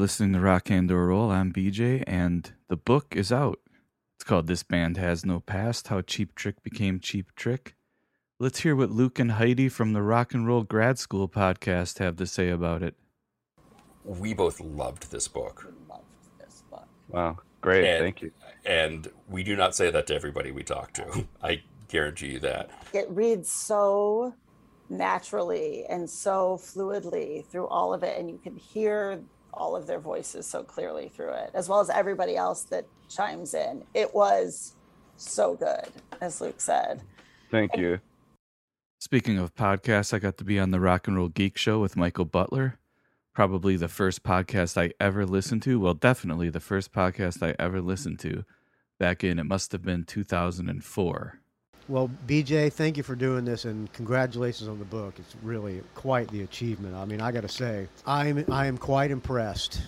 listening to Rock and Roll. I'm BJ, and the book is out. It's called This Band Has No Past How Cheap Trick Became Cheap Trick. Let's hear what Luke and Heidi from the Rock and Roll Grad School podcast have to say about it. we both loved this book. Loved this book. Wow, great. And- Thank you. And we do not say that to everybody we talk to. I guarantee you that. It reads so naturally and so fluidly through all of it, and you can hear all of their voices so clearly through it, as well as everybody else that chimes in. It was so good, as Luke said. Thank you. Speaking of podcasts, I got to be on the Rock and Roll Geek Show with Michael Butler. Probably the first podcast I ever listened to. Well, definitely the first podcast I ever listened to back in, it must have been 2004. Well, BJ, thank you for doing this, and congratulations on the book. It's really quite the achievement. I mean, I got to say, I'm I am quite impressed.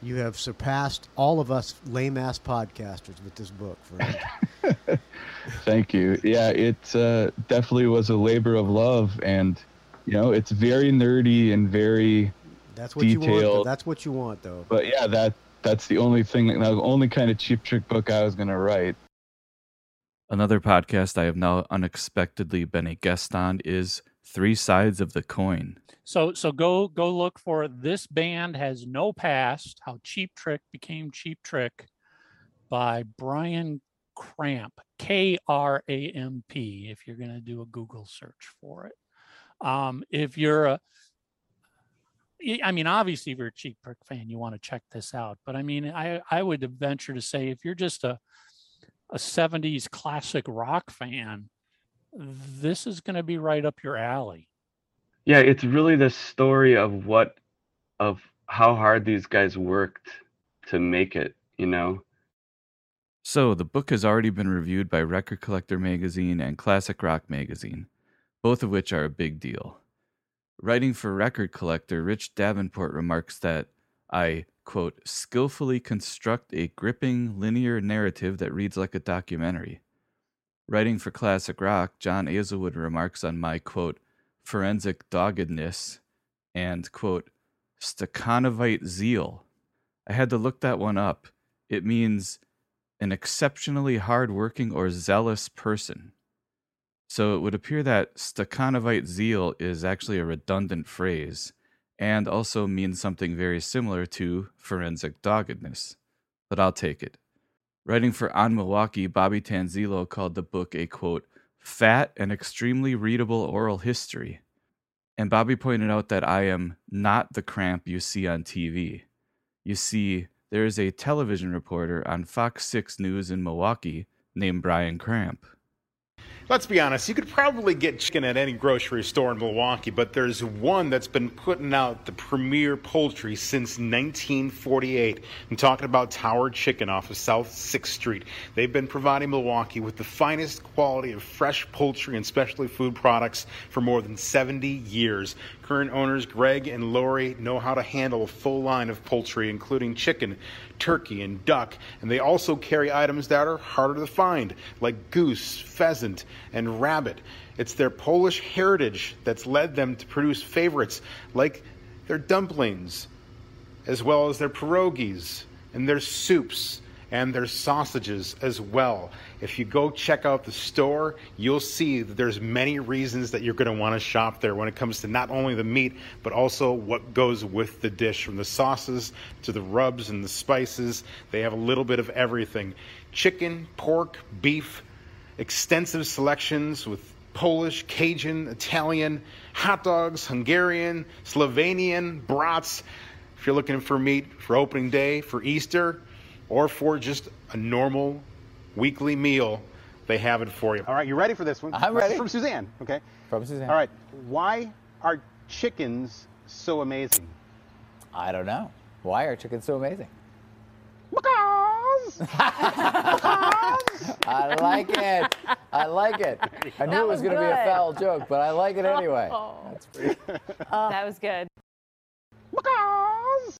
You have surpassed all of us lame ass podcasters with this book, friend. Thank you. Yeah, it uh, definitely was a labor of love, and you know, it's very nerdy and very. That's what you want. though. That's what you want, though. But yeah, that that's the only thing, the only kind of cheap trick book I was gonna write. Another podcast I have now unexpectedly been a guest on is Three Sides of the Coin. So so go go look for this band has no past. How Cheap Trick became Cheap Trick by Brian Kramp, K R A M P. If you're going to do a Google search for it, um, if you're a I mean, obviously, if you're a Cheap Trick fan, you want to check this out. But I mean, I I would venture to say if you're just a a 70s classic rock fan, this is going to be right up your alley. Yeah, it's really the story of what, of how hard these guys worked to make it. You know. So, the book has already been reviewed by Record Collector Magazine and Classic Rock Magazine, both of which are a big deal. Writing for Record Collector, Rich Davenport remarks that I, quote, skillfully construct a gripping, linear narrative that reads like a documentary. Writing for Classic Rock, John Aizlewood remarks on my, quote, forensic doggedness and, quote, Stakhanovite zeal. I had to look that one up. It means an exceptionally hardworking or zealous person. So it would appear that Stakhanovite zeal is actually a redundant phrase and also means something very similar to forensic doggedness. But I'll take it. Writing for On Milwaukee, Bobby Tanzilo called the book a quote, fat and extremely readable oral history. And Bobby pointed out that I am not the Kramp you see on TV. You see, there is a television reporter on Fox 6 News in Milwaukee named Brian Kramp. Let's be honest, you could probably get chicken at any grocery store in Milwaukee, but there's one that's been putting out the premier poultry since 1948. I'm talking about Tower Chicken off of South 6th Street. They've been providing Milwaukee with the finest quality of fresh poultry and specialty food products for more than 70 years. Current owners Greg and Lori know how to handle a full line of poultry, including chicken, turkey, and duck, and they also carry items that are harder to find, like goose, pheasant, and rabbit. It's their Polish heritage that's led them to produce favorites like their dumplings, as well as their pierogies and their soups and their sausages as well. If you go check out the store, you'll see that there's many reasons that you're going to want to shop there when it comes to not only the meat, but also what goes with the dish from the sauces to the rubs and the spices. They have a little bit of everything. Chicken, pork, beef, extensive selections with Polish, Cajun, Italian, hot dogs, Hungarian, Slovenian, brats. If you're looking for meat for opening day, for Easter, or for just a normal weekly meal, they have it for you. All right, you ready for this one? I'm ready. From Suzanne, okay? From Suzanne. All right, why are chickens so amazing? I don't know. Why are chickens so amazing? Because. I like it. I like it. I knew That it was was going to be a foul joke, but I like it anyway. Oh. That's pretty. that was good. Because.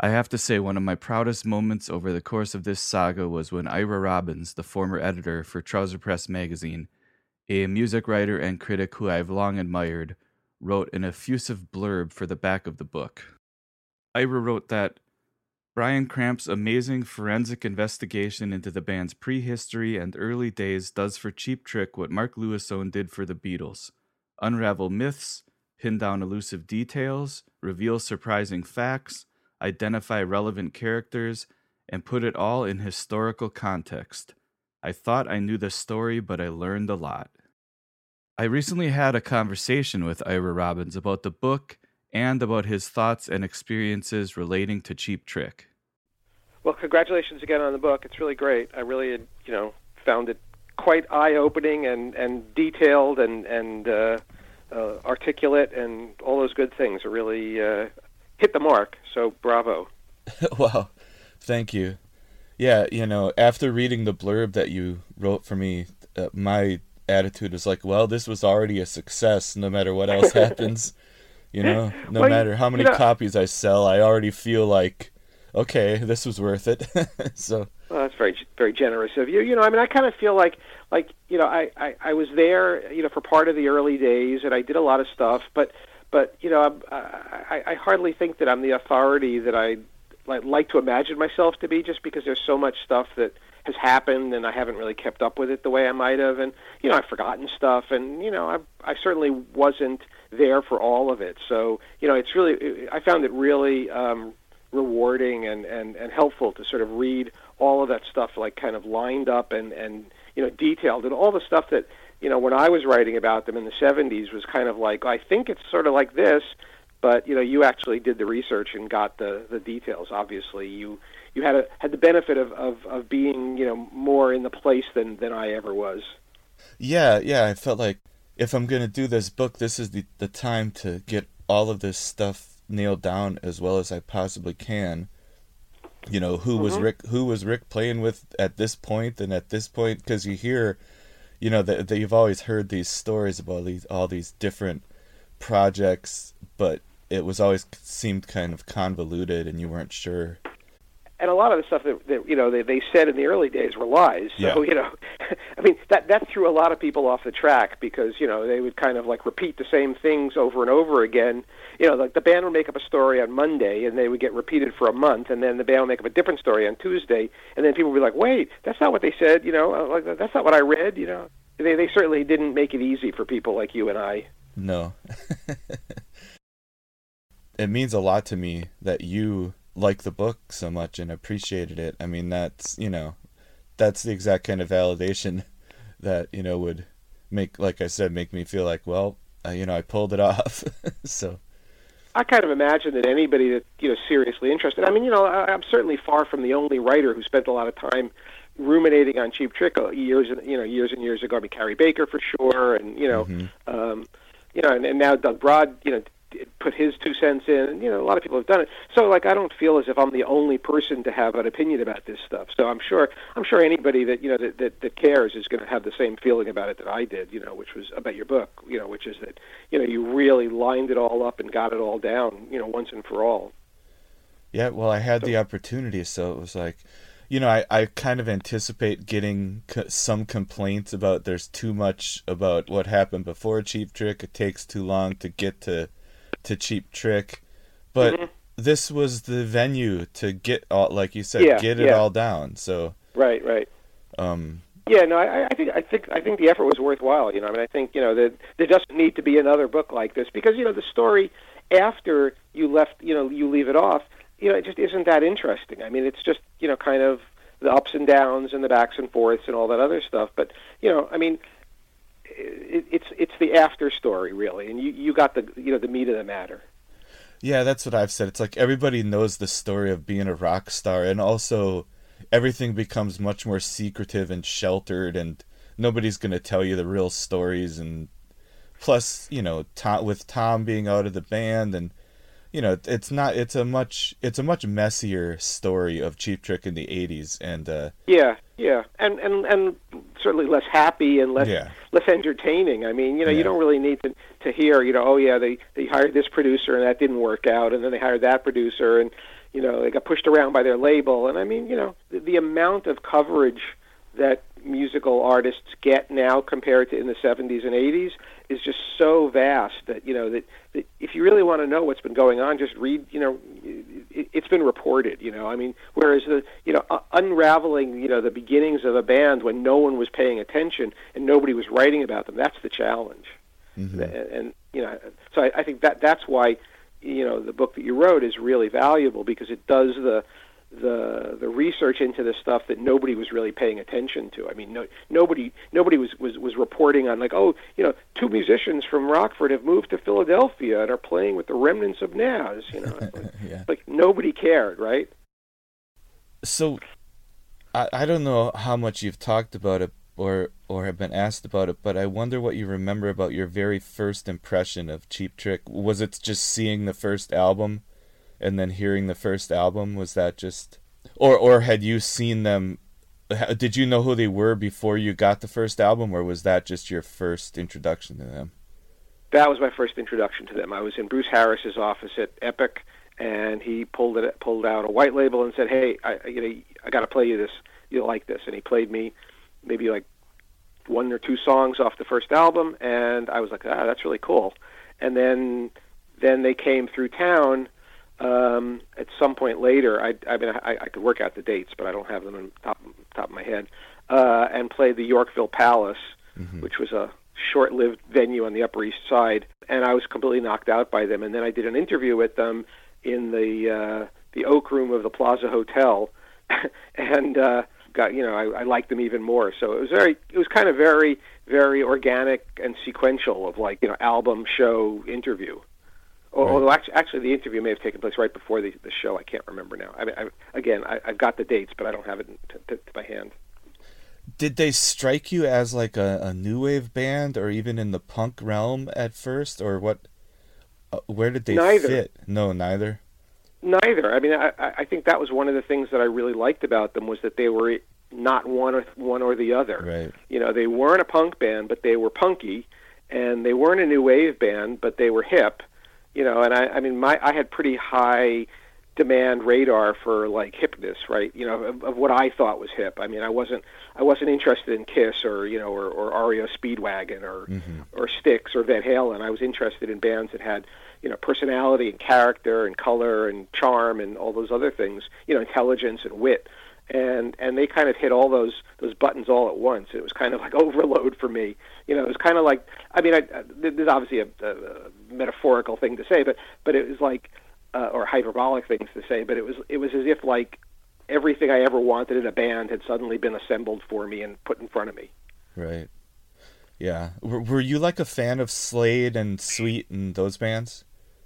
I have to say, one of my proudest moments over the course of this saga was when Ira Robbins, the former editor for Trouser Press magazine, a music writer and critic who I've long admired, wrote an effusive blurb for the back of the book. Ira wrote that Brian Kramp's amazing forensic investigation into the band's prehistory and early days does for Cheap Trick what Mark Lewisohn did for the Beatles unravel myths, pin down elusive details, reveal surprising facts, identify relevant characters, and put it all in historical context. I thought I knew the story, but I learned a lot. I recently had a conversation with Ira Robbins about the book and about his thoughts and experiences relating to Cheap Trick. Well, congratulations again on the book. It's really great. I really, you know, found it quite eye-opening and and detailed and and uh, uh, articulate and all those good things. Really uh, hit the mark. So bravo. wow, thank you. Yeah, you know, after reading the blurb that you wrote for me, uh, my attitude was like, well, this was already a success no matter what else happens. You know, no Well, matter how many you know- copies I sell, I already feel like, okay, this was worth it. so, Well, that's very very generous of you. You know, I mean, I kind of feel like like you know, I, I I was there, you know, for part of the early days, and I did a lot of stuff, but but you know, I'm, I I hardly think that I'm the authority that I like like to imagine myself to be, just because there's so much stuff that has happened, and I haven't really kept up with it the way I might have, and you know, I've forgotten stuff, and you know, I I certainly wasn't there for all of it. So you know, it's really I found it really. um rewarding and, and, and helpful to sort of read all of that stuff like kind of lined up and, and you know detailed and all the stuff that you know when I was writing about them in the 70s was kind of like I think it's sort of like this but you know you actually did the research and got the the details obviously you you had a had the benefit of, of, of being you know more in the place than, than I ever was yeah, yeah, I felt like if I'm going to do this book, this is the, the time to get all of this stuff nailed down as well as I possibly can. You know, who was Mhm. Rick who was Rick playing with at this point? and at this point cuz you hear you know that, you've always heard these stories about these all these different projects, but it was always seemed kind of convoluted and you weren't sure. And a lot of the stuff that, that you know they, they said in the early days were lies. So Yeah. you know, I mean that that threw a lot of people off the track because you know they would kind of like repeat the same things over and over again. You know, like the band would make up a story on Monday and they would get repeated for a month, and then the band would make up a different story on Tuesday, and then people would be like, "Wait, that's not what they said." You know, like that's not what I read. You know, they they certainly didn't make it easy for people like you and I. No. it means a lot to me that you like the book so much and appreciated it. I mean, that's, you know, that's the exact kind of validation that, you know, would make, like I said, make me feel like, well, uh, you know, I pulled it off. so, I kind of imagine that anybody that you know seriously interested. I mean, you know, I, I'm certainly far from the only writer who spent a lot of time ruminating on Cheap Trick years, and you know, years and years ago. I mean, Cary Baker for sure, and you know, um, you know, and, and now Doug Brod, you know, put his two cents in, and you know, a lot of people have done it. So, like, I don't feel as if I'm the only person to have an opinion about this stuff. So, I'm sure, I'm sure anybody that you know that that, that cares is going to have the same feeling about it that I did. You know, which was about your book. You know, which is that you know you really lined it all up and got it all down. You know, once and for all. Yeah, well, I had the opportunity, so it was like, you know, I, I kind of anticipate getting co- some complaints about there's too much about what happened before Cheap Trick. It takes too long to get to to Cheap Trick, but Mhm. this was the venue to get all, like you said, Yeah, get it yeah. all down. So, Right, right. um, Yeah, no, I, I think I think I think the effort was worthwhile. You know, I mean, I think you know that there doesn't need to be another book like this because you know the story after you left, you know, you leave it off. You know, it just isn't that interesting. I mean, it's just you know kind of the ups and downs and the backs and forths and all that other stuff. But you know, I mean, it, it's it's the after story really, and you you got the you know the meat of the matter. Yeah, that's what I've said. It's like everybody knows the story of being a rock star, and also everything becomes much more secretive and sheltered, and nobody's going to tell you the real stories. And plus, you know, Tom, with Tom being out of the band, and you know, it's not. It's a much. It's a much messier story of Cheap Trick in the '80s, and uh, Yeah, yeah, and and and certainly less happy and less Yeah. less entertaining. I mean, you know, Yeah. you don't really need to to hear, you know, oh yeah, they they hired this producer and that didn't work out, and then they hired that producer and you know they got pushed around by their label, and I mean, you know, the, the amount of coverage that musical artists get now compared to in the 70s and 80s is just so vast that you know that, that if you really want to know what's been going on just read you know it, it's been reported you know. I mean whereas the you know uh, unraveling you know the beginnings of a band when no one was paying attention and nobody was writing about them that's the challenge. And, and you know so I, I think that that's why you know the book that you wrote is really valuable because it does the the the research into this stuff that nobody was really paying attention to. I mean, no, nobody nobody was, was was reporting on like, oh, you know, two musicians from Rockford have moved to Philadelphia and are playing with the remnants of Nazz. You know, like, yeah. like nobody cared, right? so I, I don't know how much you've talked about it or or have been asked about it, but I wonder what you remember about your very first impression of Cheap Trick. Was it just seeing the first album and then hearing the first album? Was that just or or had you seen them did you know who they were before you got the first album or was that just your first introduction to them? that was my first introduction to them. I was in Bruce Harris's office at Epic, and he pulled it pulled out a white label and said, "Hey, I you know I got to play you this. You'll like this." And he played me maybe like one or two songs off the first album, and I was like, "Ah, that's really cool." And then then they came through town. Um, at some point later, I, I mean, I, I could work out the dates, but I don't have them on top top of my head. Uh, and played the Yorkville Palace, which was a short-lived venue on the Upper East Side, and I was completely knocked out by them. And then I did an interview with them in the uh, the Oak Room of the Plaza Hotel, and uh, got you know I, I liked them even more. So it was very it was kind of very very organic and sequential of like you know album show interview. Al- Although actually, actually, the interview may have taken place right before the, the show. I can't remember now. I mean, I, again, I, I've got the dates, but I don't have it in- to, to, to my hand. Did they strike you as like a, a new wave band or even in the punk realm at first or what uh, where did they Neither. fit? No, neither. Neither. I mean, I, I I think that was one of the things that I really liked about them was that they were not one or one or the other. Right. You know, they weren't a punk band, but they were punky, and they weren't a new wave band, but they were hip. You know, and I I mean, my I had pretty high demand radar for like hipness, right? You know, of, of what I thought was hip. I mean, I wasn't I wasn't interested in Kiss or you know or, or REO Speedwagon or mm-hmm. or Styx or Van Halen. I was interested in bands that had you know personality and character and color and charm and all those other things. You know, intelligence and wit. And and they kind of hit all those those buttons all at once. It was kind of like overload for me. You know, it was kind of like I mean, I, I, there's obviously a, a, a metaphorical thing to say, but but it was like uh, or hyperbolic things to say, but it was it was as if like everything I ever wanted in a band had suddenly been assembled for me and put in front of me. Right. Yeah. Were, were you like a fan of Slade and Sweet and those bands?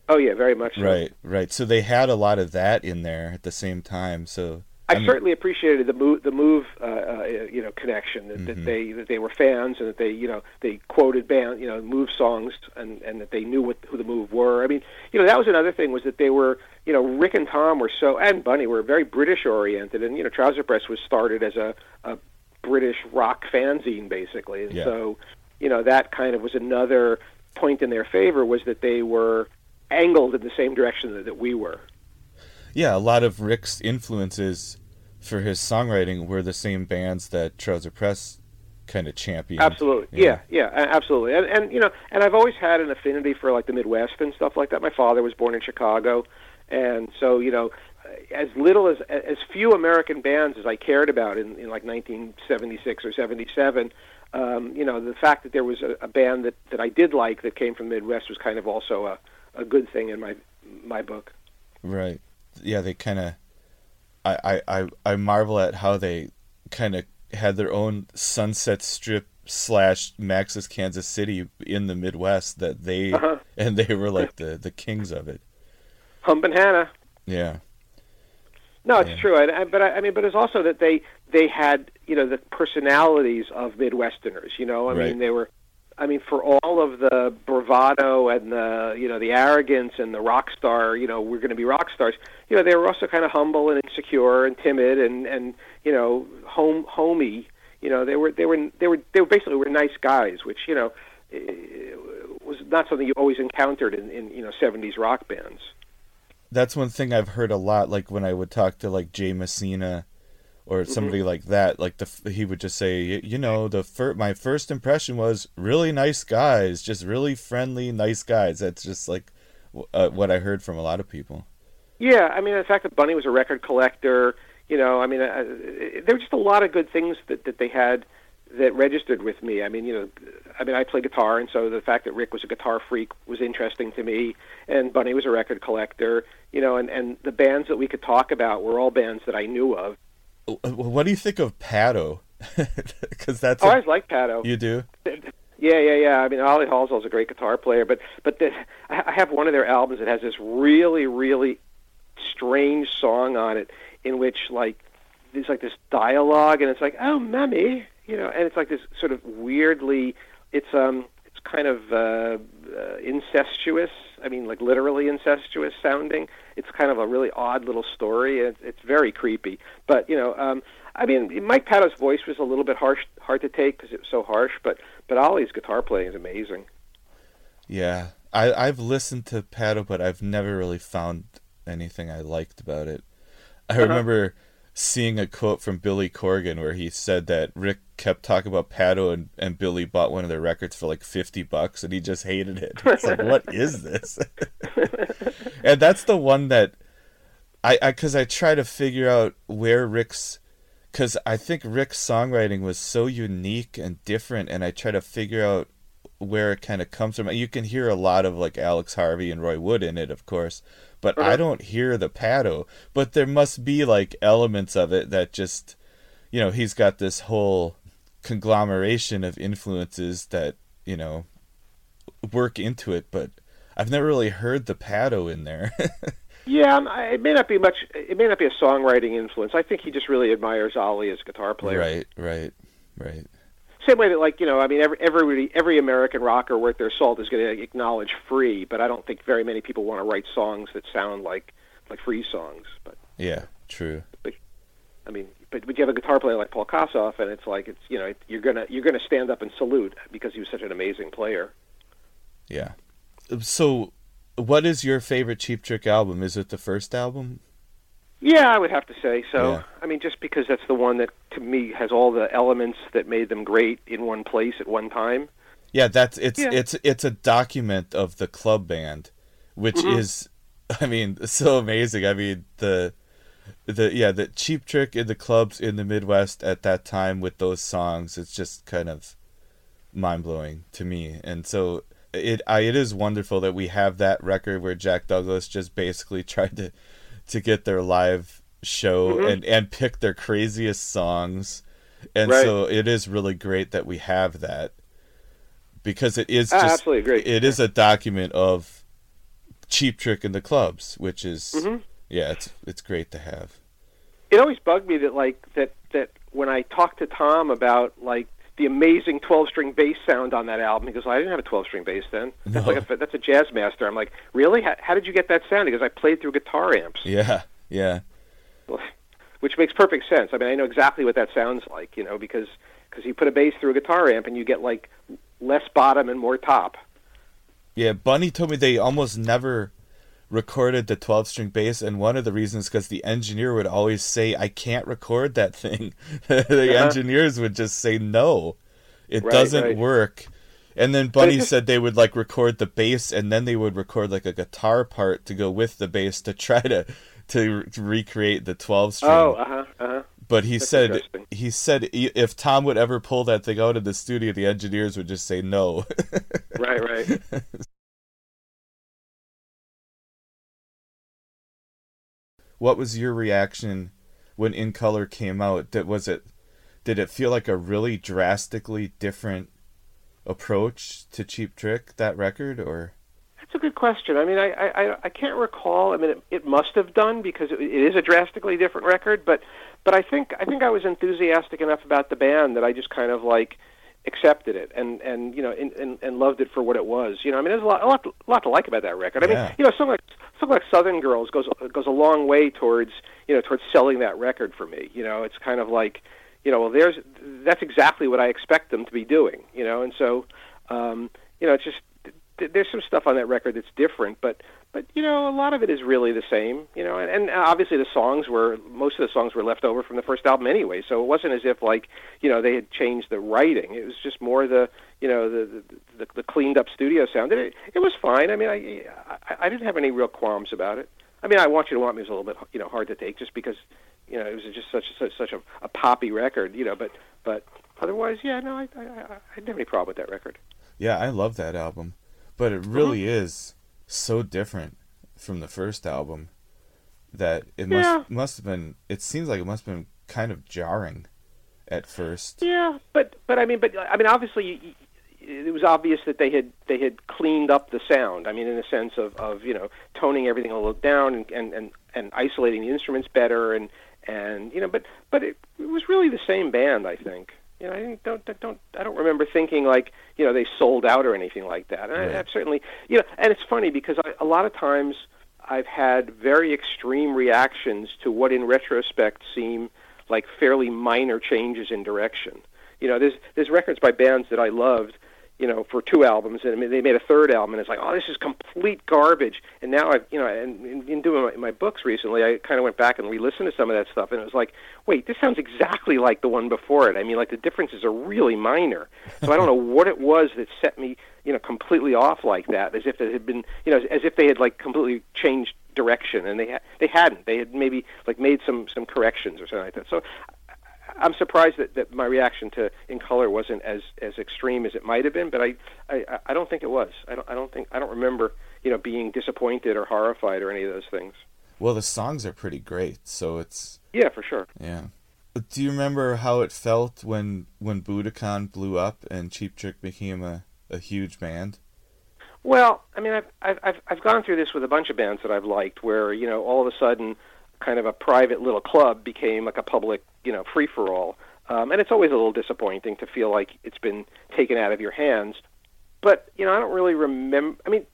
Oh yeah, very much so. Right, right. So they had a lot of that in there at the same time. So I, mean- certainly appreciated the move, the move, uh, uh, you know, connection that, Mm-hmm. that they that they were fans and that they, you know, they quoted band, you know, move songs and and that they knew what who the move were. I mean, you know, that was another thing was that they were, you know, Rick and Tom were so and Bunny were very British oriented, and you know, Trouser Press was started as a, a British rock fanzine basically, and Yeah. so, you know, that kind of was another point in their favor was that they were angled in the same direction that, that we were. yeah, a lot of Rick's influences for his songwriting were the same bands that Trouser Press kind of championed. Absolutely, yeah, yeah, a- absolutely, and and you know, and I've always had an affinity for like the Midwest and stuff like that. My father was born in Chicago, and so you know, as little as as few American bands as I cared about in, in like 1976 or 77. Um, you know, the fact that there was a, a band that that I did like that came from the Midwest was kind of also a a good thing in my my book. Right. Yeah, they kind of. I, I, I, I marvel at how they kind of had their own Sunset Strip slash Max's Kansas City in the Midwest that they Uh-huh. and they were like the the kings of it. Hump and Hannah. Yeah. No, it's true, and, and but I, I mean, but it's also that they they had you know the personalities of Midwesterners. You know, I Right. mean, they were, I mean, for all of the bravado and the you know the arrogance and the rock star. You know, we're going to be rock stars. You know, they were also kind of humble and insecure and timid and and you know home homey. You know, they were they were they were they were basically were nice guys, which you know eh, was not something you always encountered in in you know '70s rock bands. That's one thing I've heard a lot. Like when I would talk to like Jay Messina or somebody like that, like the he would just say, you know, the fir- my first impression was really nice guys, just really friendly, nice guys. That's just like uh, what I heard from a lot of people. Yeah, I mean, the fact that Bunny was a record collector, you know, I mean, uh, there were just a lot of good things that that they had that registered with me. I mean, you know, I mean, I play guitar, and so the fact that Rick was a guitar freak was interesting to me, and Bunny was a record collector, you know, and and the bands that we could talk about were all bands that I knew of. What do you think of Patto? Because that's Oh, I always liked Patto. you do. Yeah, yeah, yeah. I mean, Ollie Halsall's a great guitar player, but but the, I I have one of their albums that has this really, really strange song on it, in which like there's like this dialogue, and it's like, "Oh, mommy," you know, and it's like this sort of weirdly, it's um, it's kind of uh, uh, incestuous. I mean, like literally incestuous sounding. It's kind of a really odd little story, and it's, it's very creepy. But you know, um, I mean, Mike Patto's voice was a little bit harsh, hard to take because it was so harsh. But but Ollie's guitar playing is amazing. Yeah, I I've listened to Patto, but I've never really found anything I liked about it. I Uh-huh. remember seeing a quote from Billy Corgan where he said that Rick kept talking about Patto and, and Billy bought one of their records for like fifty bucks and he just hated it. It's like, what is this? and that's the one that I I because I try to figure out where Rick's because I think Rick's songwriting was so unique and different, and I try to figure out where it kind of comes from. You can hear a lot of like Alex Harvey and Roy Wood in it, of course, but I uh-huh. don't hear the Patto. But there must be like elements of it that just, you know, he's got this whole conglomeration of influences that you know work into it. But I've never really heard the Patto in there. Yeah, it may not be much. It may not be a songwriting influence. I think he just really admires Ollie as a guitar player. right, right, right. Same way that, like you know, I mean, every everybody, every American rocker worth their salt is going to acknowledge Free, but I don't think very many people want to write songs that sound like like Free songs. But Yeah, true. but I mean, but, but you have a guitar player like Paul Kossoff, and it's like it's you know you're gonna you're gonna stand up and salute because he was such an amazing player. Yeah. So, what is your favorite Cheap Trick album? Is it the first album? Yeah, I would have to say so. Yeah. I mean, just because that's the one that to me has all the elements that made them great in one place at one time. Yeah, that's it's Yeah. it's it's a document of the club band, which Mhm. is, I mean, so amazing. I mean the the yeah the Cheap Trick in the clubs in the Midwest at that time with those songs. It's just kind of mind blowing to me, and so it I, it is wonderful that we have that record where Jack Douglas just basically tried to to get their live show Mhm. and and pick their craziest songs, and Right. so it is really great that we have that because it is I just absolutely agree. it is a document of Cheap Trick in the clubs, which is Mhm. yeah, it's it's great to have. it always bugged me that like that that when I talked to Tom about like the amazing 12 string bass sound on that album, he goes, "I didn't have a 12 string bass then. That's No. like a, that's a jazz master." I'm like, "Really? How, how did you get that sound?" He goes, "I played through guitar amps." Yeah, yeah, which makes perfect sense. I mean, I know exactly what that sounds like, you know, because because you put a bass through a guitar amp and you get like less bottom and more top. yeah. Bunny told me they almost never recorded the 12 string bass and one of the reasons because the engineer would always say i can't record that thing the Uh-huh. engineers would just say no it Right, doesn't right. work and then bunny just- said they would like record the bass and then they would record like a guitar part to go with the bass to try to to, recreate the 12 string Oh, uh huh, uh huh. but he That's said he said if tom would ever pull that thing out of the studio the engineers would just say no Right, right. what was your reaction when in color came out did was it did it feel like a really drastically different approach to cheap trick that record or That's a good question. I mean, I I, I can't recall. I mean, it, it must have done because it, it is a drastically different record. But but I think I think I was enthusiastic enough about the band that I just kind of like accepted it and and you know and, and, and loved it for what it was. You know, I mean, there's a lot a lot, a lot to like about that record. I Yeah. mean, you know, something like something like Southern Girls goes goes a long way towards you know towards selling that record for me. You know, it's kind of like you know, well, there's that's exactly what I expect them to be doing. You know, and so um, you know, it's just there's some stuff on that record that's different, but but you know, a lot of it is really the same. You know, and, and obviously the songs were most of the songs were left over from the first album anyway, so it wasn't as if like you know they had changed the writing. It was just more the you know the the, the cleaned up studio sound. It it was fine. I mean, I, I I didn't have any real qualms about it. I mean, I want you to want me was a little bit you know hard to take just because you know it was just such such such a, a poppy record. You know, but but otherwise, yeah, no, I I, I didn't have any problem with that record. yeah i love that album but it really mm-hmm. is so different from the first album that it must Yeah. must have been it seems like it must have been kind of jarring at first Yeah, but but I mean, but I mean, obviously, y- y- it was obvious that they had they had cleaned up the sound. I mean, in the sense of of you know toning everything a little down and and and, and isolating the instruments better and and you know, but but it, it was really the same band. I think. You know, I didn't, don't don't- don't I don't remember thinking like you know they sold out or anything like that. And I, I've certainly you know, and it's funny because I, a lot of times I've had very extreme reactions to what in retrospect seem like fairly minor changes in direction. You know, there's there's records by bands that I loved, you know, for two albums, and they made a third album, and it's like, oh, this is complete garbage. And now I've, you know, and in, in doing my, my books recently, I kind of went back and re-listened to some of that stuff, and it was like, wait, this sounds exactly like the one before it. I mean, like the differences are really minor. So I don't know what it was that set me, you know, completely off like that, as if it had been, you know, as, as if they had like completely changed direction, and they ha- they hadn't. They had maybe like made some some corrections or something like that. So I'm surprised that, that my reaction to In Color wasn't as as extreme as it might have been, but I, I I don't think it was. I don't I don't think I don't remember you know being disappointed or horrified or any of those things. well the songs are pretty great so it's Yeah, for sure. Yeah. Do you remember how it felt when when Budokan blew up and Cheap Trick became a, a huge band? Well, I mean, I've, I've I've I've gone through this with a bunch of bands that I've liked, where you know all of a sudden, kind of a private little club became like a public, you know, free for all, um, and it's always a little disappointing to feel like it's been taken out of your hands. But you know, I don't really remember. I mean,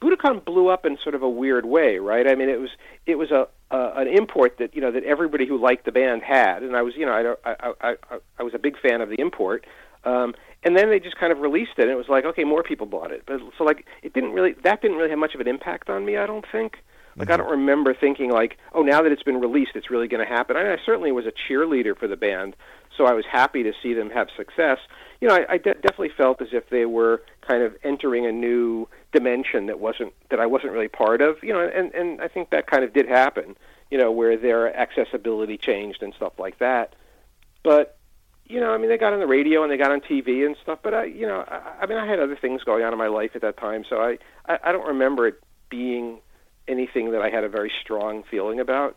Budokan blew up in sort of a weird way, right? I mean, it was it was a, a an import that you know that everybody who liked the band had, and I was you know I I I I, was a big fan of the import. Um, and then they just kind of released it, and it was like, okay, more people bought it. But so like, it didn't really that didn't really have much of an impact on me. I don't think. Like I don't mm-hmm. remember thinking like, oh, now that it's been released, it's really going to happen. I, I certainly was a cheerleader for the band, so I was happy to see them have success. You know, I, I de- definitely felt as if they were kind of entering a new dimension that wasn't that I wasn't really part of. You know, and and I think that kind of did happen. You know, where their accessibility changed and stuff like that. But you know, I mean, they got on the radio and they got on TV and stuff. But I, you know, I, I mean, I had other things going on in my life at that time, so I, I, I don't remember it being anything that I had a very strong feeling about.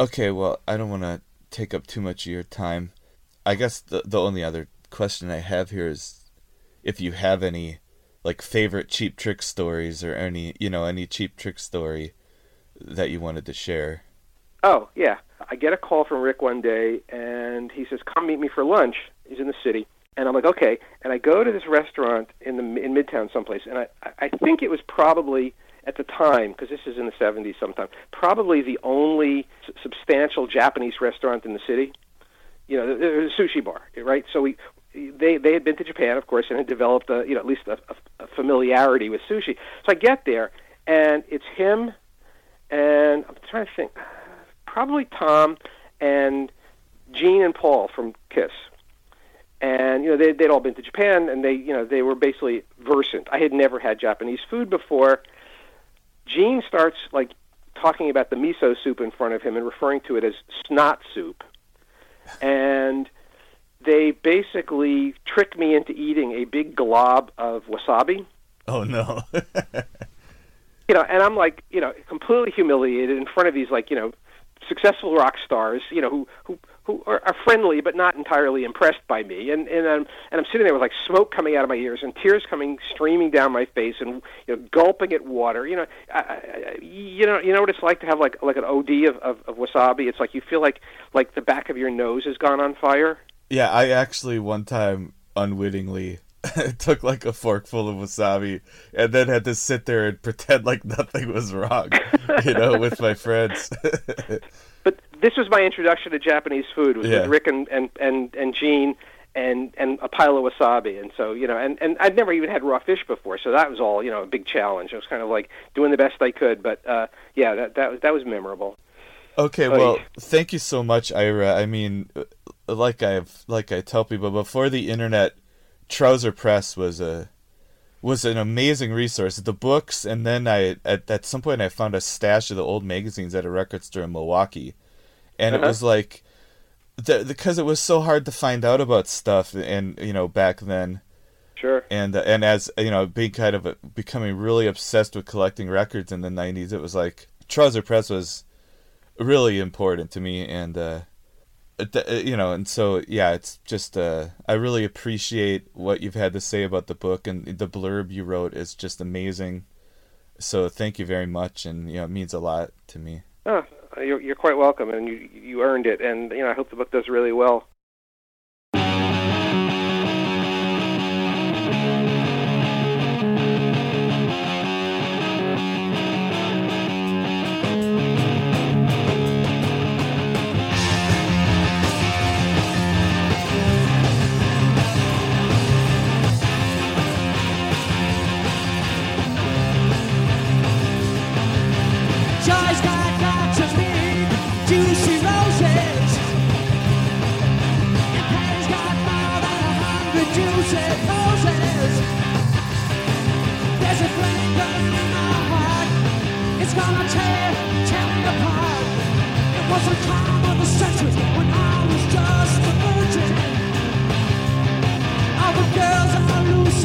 Okay, well, I don't want to take up too much of your time. I guess the the only other question I have here is if you have any like favorite cheap trick stories or any you know any cheap trick story that you wanted to share. Oh yeah, I get a call from Rick one day, and he says, "Come meet me for lunch." He's in the city, and I'm like, "Okay." And I go to this restaurant in the in Midtown someplace, and I I think it was probably at the time because this is in the 70s sometime probably the only s- substantial Japanese restaurant in the city. You know, was a sushi bar, right? So we they they had been to Japan, of course, and had developed a you know at least a, a, a familiarity with sushi. So I get there, and it's him, and I'm trying to think, probably Tom and Gene and Paul from Kiss. And you know they they'd all been to Japan, and they you know they were basically versant. I had never had Japanese food before. Gene starts like talking about the miso soup in front of him and referring to it as snot soup. And they basically trick me into eating a big glob of wasabi. Oh no. You know, and I'm like, you know, completely humiliated in front of these like, you know, successful rock stars, you know, who who who are, are friendly but not entirely impressed by me. And and I'm and I'm sitting there with like smoke coming out of my ears and tears coming streaming down my face and you know gulping at water. You know, I, I, you know, you know what it's like to have like like an OD of, of of wasabi. It's like you feel like like the back of your nose has gone on fire. Yeah, I actually one time unwittingly took like a forkful of wasabi and then had to sit there and pretend like nothing was wrong, you know, with my friends. But this was my introduction to Japanese food. Was Yeah. with Rick and and and and Gene. And and a pile of wasabi, and so you know, and and I'd never even had raw fish before, so that was all you know, a big challenge. It was kind of like doing the best I could, but uh, yeah, that that was that was memorable. Okay, well, thank you so much, Ira. I mean, uh, like I've like I tell people before the internet, Trouser Press was a was an amazing resource. The books, and then I at at some point I found a stash of the old magazines at a record store in Milwaukee, and it Uh-huh. was like, the, because it was so hard to find out about stuff, and you know back then. Sure. And uh, and as you know, being kind of a, becoming really obsessed with collecting records in the '90s, it was like Trouser Press was really important to me and uh, you know and so yeah it's just uh i really appreciate what you've had to say about the book and the blurb you wrote is just amazing so thank you very much and you know it means a lot to me Oh, you're, you're quite welcome, and you you earned it. And you know, I hope the book does really well. It's gonna tear, tear me apart. It was the time of the century when I was just a virgin. All the girls are loose,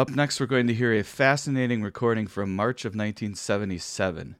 Up next, we're going to hear a fascinating recording from March of 1977.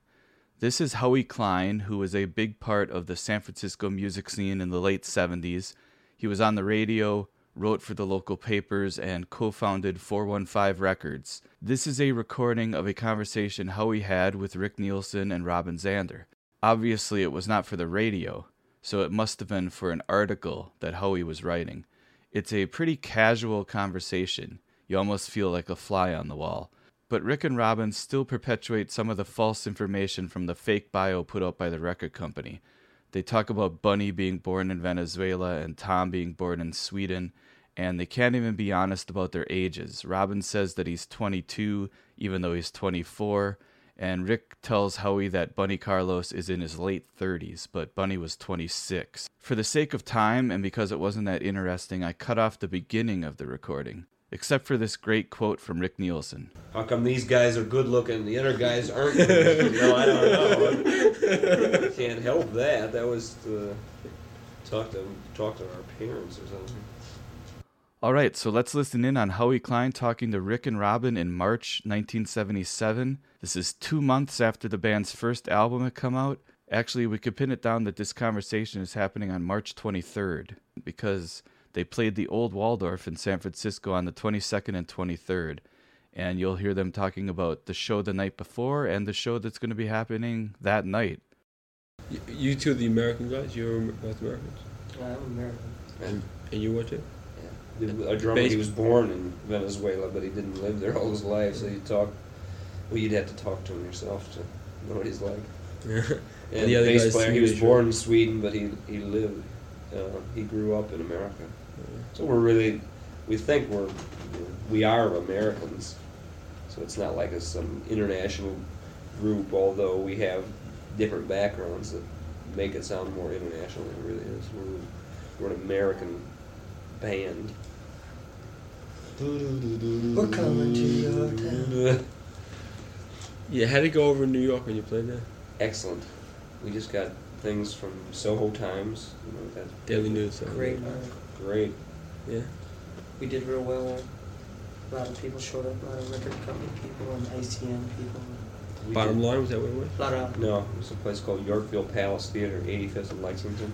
This is Howie Klein, who was a big part of the San Francisco music scene in the late 70s. He was on the radio, wrote for the local papers, and co founded 415 Records. This is a recording of a conversation Howie had with Rick Nielsen and Robin Zander. Obviously, it was not for the radio, so it must have been for an article that Howie was writing. It's a pretty casual conversation. You almost feel like a fly on the wall. But Rick and Robin still perpetuate some of the false information from the fake bio put out by the record company. They talk about Bunny being born in Venezuela and Tom being born in Sweden, and they can't even be honest about their ages. Robin says that he's 22, even though he's 24, and Rick tells Howie that Bunny Carlos is in his late 30s, but Bunny was 26. For the sake of time, and because it wasn't that interesting, I cut off the beginning of the recording except for this great quote from Rick Nielsen. How come these guys are good looking, the other guys aren't? Good you know, I don't know. Can't help that. That was to talk to talk to our parents or something. All right, so let's listen in on Howie Klein talking to Rick and Robin in March 1977. This is two months after the band's first album had come out. Actually, we could pin it down that this conversation is happening on March 23rd because they played the Old Waldorf in San Francisco on the 22nd and 23rd. And you'll hear them talking about the show the night before and the show that's going to be happening that night. You, you two, the American guys, you're both Americans. Yeah, I'm American. And and you were too. A drummer, he was born in Venezuela, but he didn't live there all his life. So you talk, well, you'd have to talk to him yourself to know what he's like. Yeah. And, the other bass player, he was born in Sweden, but he he lived, uh, he grew up in America. So we're really, we think we're, we are Americans. So it's not like a, some international group, although we have different backgrounds that make it sound more international than it really is. We're, we're an American band. We're coming to your town. Yeah, how'd it go over in New York when you played there? Excellent. We just got things from Soho Times. You know, that Daily News. so- Great night. Great. Yeah. We did real well. A lot of people showed up, a lot of record company people and ICM people. We Bottom did- line, was that what it was? A lot of No, it was a place called Yorkville Palace Theater, 85th and Lexington.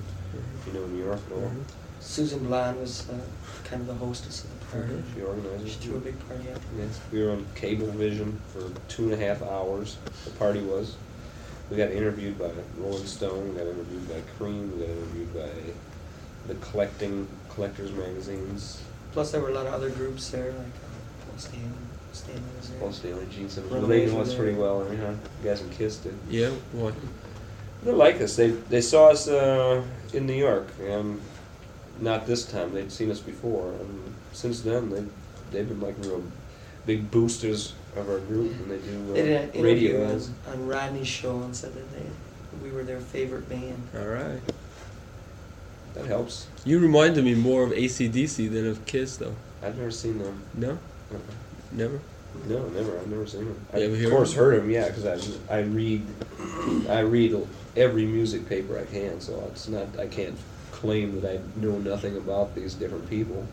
If you know New York at all. Susan Blond was uh, kind of the hostess of the party. She organized it. She threw a big party after. Yes, we were on cable vision for two and a half hours. The party was. We got interviewed by Rolling Stone. We got interviewed by Cream. We got interviewed by the collecting collectors magazines. Plus, there were a lot of other groups there, like uh, Paul Stanley. Stanley was there. Paul Stanley, Gene Simmons. Ron Well, they Mays was us pretty well. I mean, huh? You guys have kissed it. Yeah, what? They like us. They they saw us uh, in New York, and not this time. They'd seen us before, and since then they they've been like real big boosters of our group, and they do uh, They did an radio interview ads. on, on Rodney's show and said that they we were their favorite band. All right. That helps. You reminded me more of AC/DC than of Kiss, though. I've never seen them. No? Uh-uh. Never? No, never. I've never seen them. I, You ever of course, them? heard them. Yeah, because I I read I read every music paper I can, so it's not I can't claim that I know nothing about these different people,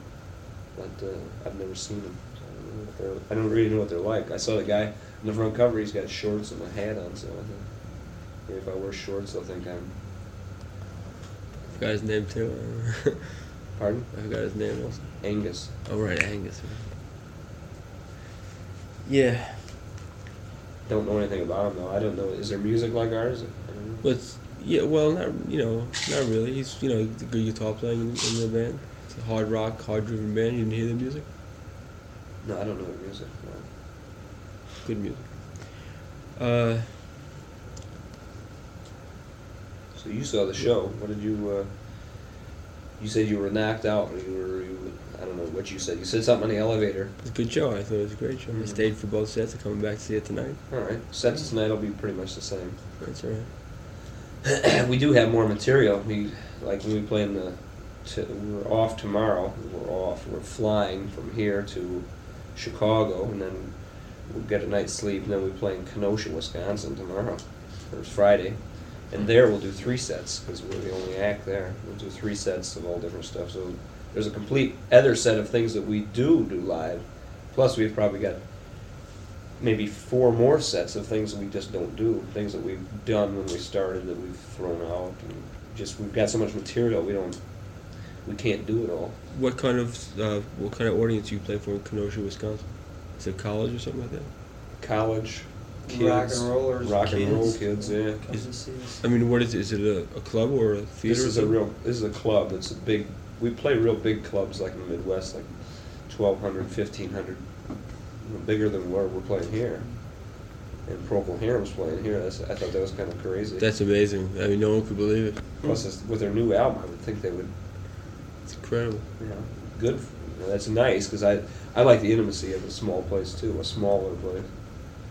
but uh, I've never seen them. So I don't know what they're. I don't really know what they're like. I saw the guy on the front cover. He's got shorts and a hat on, so I thought maybe if I wear shorts, they'll think I'm Forgot his name too. Pardon? I forgot his name also. Angus. Oh right, Angus. Yeah. Don't know anything about him though. I don't know. Is there music like ours? I. But yeah, well, not you know, not really. He's you know a good guitar playing in, in the band. It's a hard rock, hard driven band. You didn't hear the music? No, I don't know the music. No. Good music. Uh, So you saw the show. What did you? Uh, you said you were knocked out. Or you were. You, I don't know what you said. You said something on the elevator. it's a good show. I thought it was a great show. I Mhm. stayed for both sets. I'm coming back to see it tonight. All right. Sets tonight will be pretty much the same. That's all right. we do have more material. We like when we play in the. T- we're off tomorrow. We're off. We're flying from here to Chicago, and then we'll get a night's sleep. And then we play in Kenosha, Wisconsin tomorrow. Or it's Friday, and there we'll do three sets because we're the only act there. We'll do three sets of all different stuff. So there's a complete other set of things that we do do live. Plus, we've probably got maybe four more sets of things that we just don't do, things that we've done when we started that we've thrown out, and just we've got so much material we don't, we can't do it all. What kind of uh, what kind of audience do you play for in Kenosha, Wisconsin? Is it college or something like that? College, Rock and rollers, rock and roll kids. kids, yeah. Come to see us. I mean, what is it? Is it a, a club or a theater? This or is a real, this is a club. It's a big. We play real big clubs like in the Midwest, like 1,200, 1,500, bigger than where we're playing here. And Procol Harum's playing here. That's, I thought that was kind of crazy. That's amazing. I mean, no one could believe it. Plus, it's, with their new album, I would think they would. It's incredible. You know, good. You know, that's nice because I I like the intimacy of a small place too, a smaller place.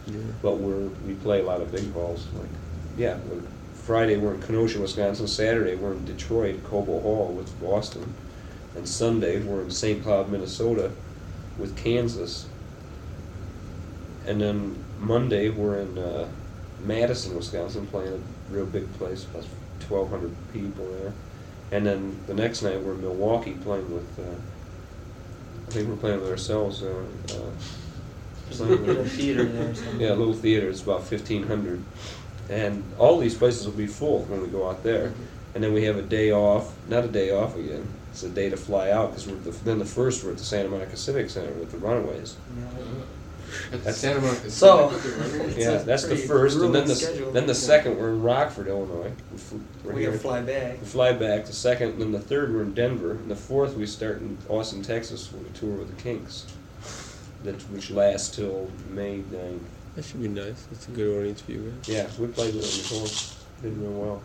Yeah. But we're we play a lot of big halls. Like, yeah, we're, Friday we're in Kenosha, Wisconsin. Saturday we're in Detroit, Cobo Hall with Boston, and Sunday we're in St. Cloud, Minnesota, with Kansas. And then Monday we're in uh, Madison, Wisconsin, playing a real big place, about 1,200 people there. And then the next night we're in Milwaukee playing with. Uh, I think we're playing with ourselves. Uh, There's a little theater there. somewhere. yeah, a little theater. It's about fifteen hundred, and all these places will be full when we go out there. And then we have a day off. Not a day off again. It's a day to fly out because we're the, then the first we're at the Santa Monica Civic Center with the Runaways. That's Santa Monica. So- Civic. Yeah, a that's the pretty first, and then grueling the schedule. then the second we're in Rockford, Illinois. We, fl- we're We gotta here. fly back. We fly back. The second, and then the third we're in Denver, and the fourth we start in Austin, Texas, with a tour with the Kinks. That which lasts till May 9th. That should be nice. That's a good audience for you guys. Yeah, we played with them before. Did real well.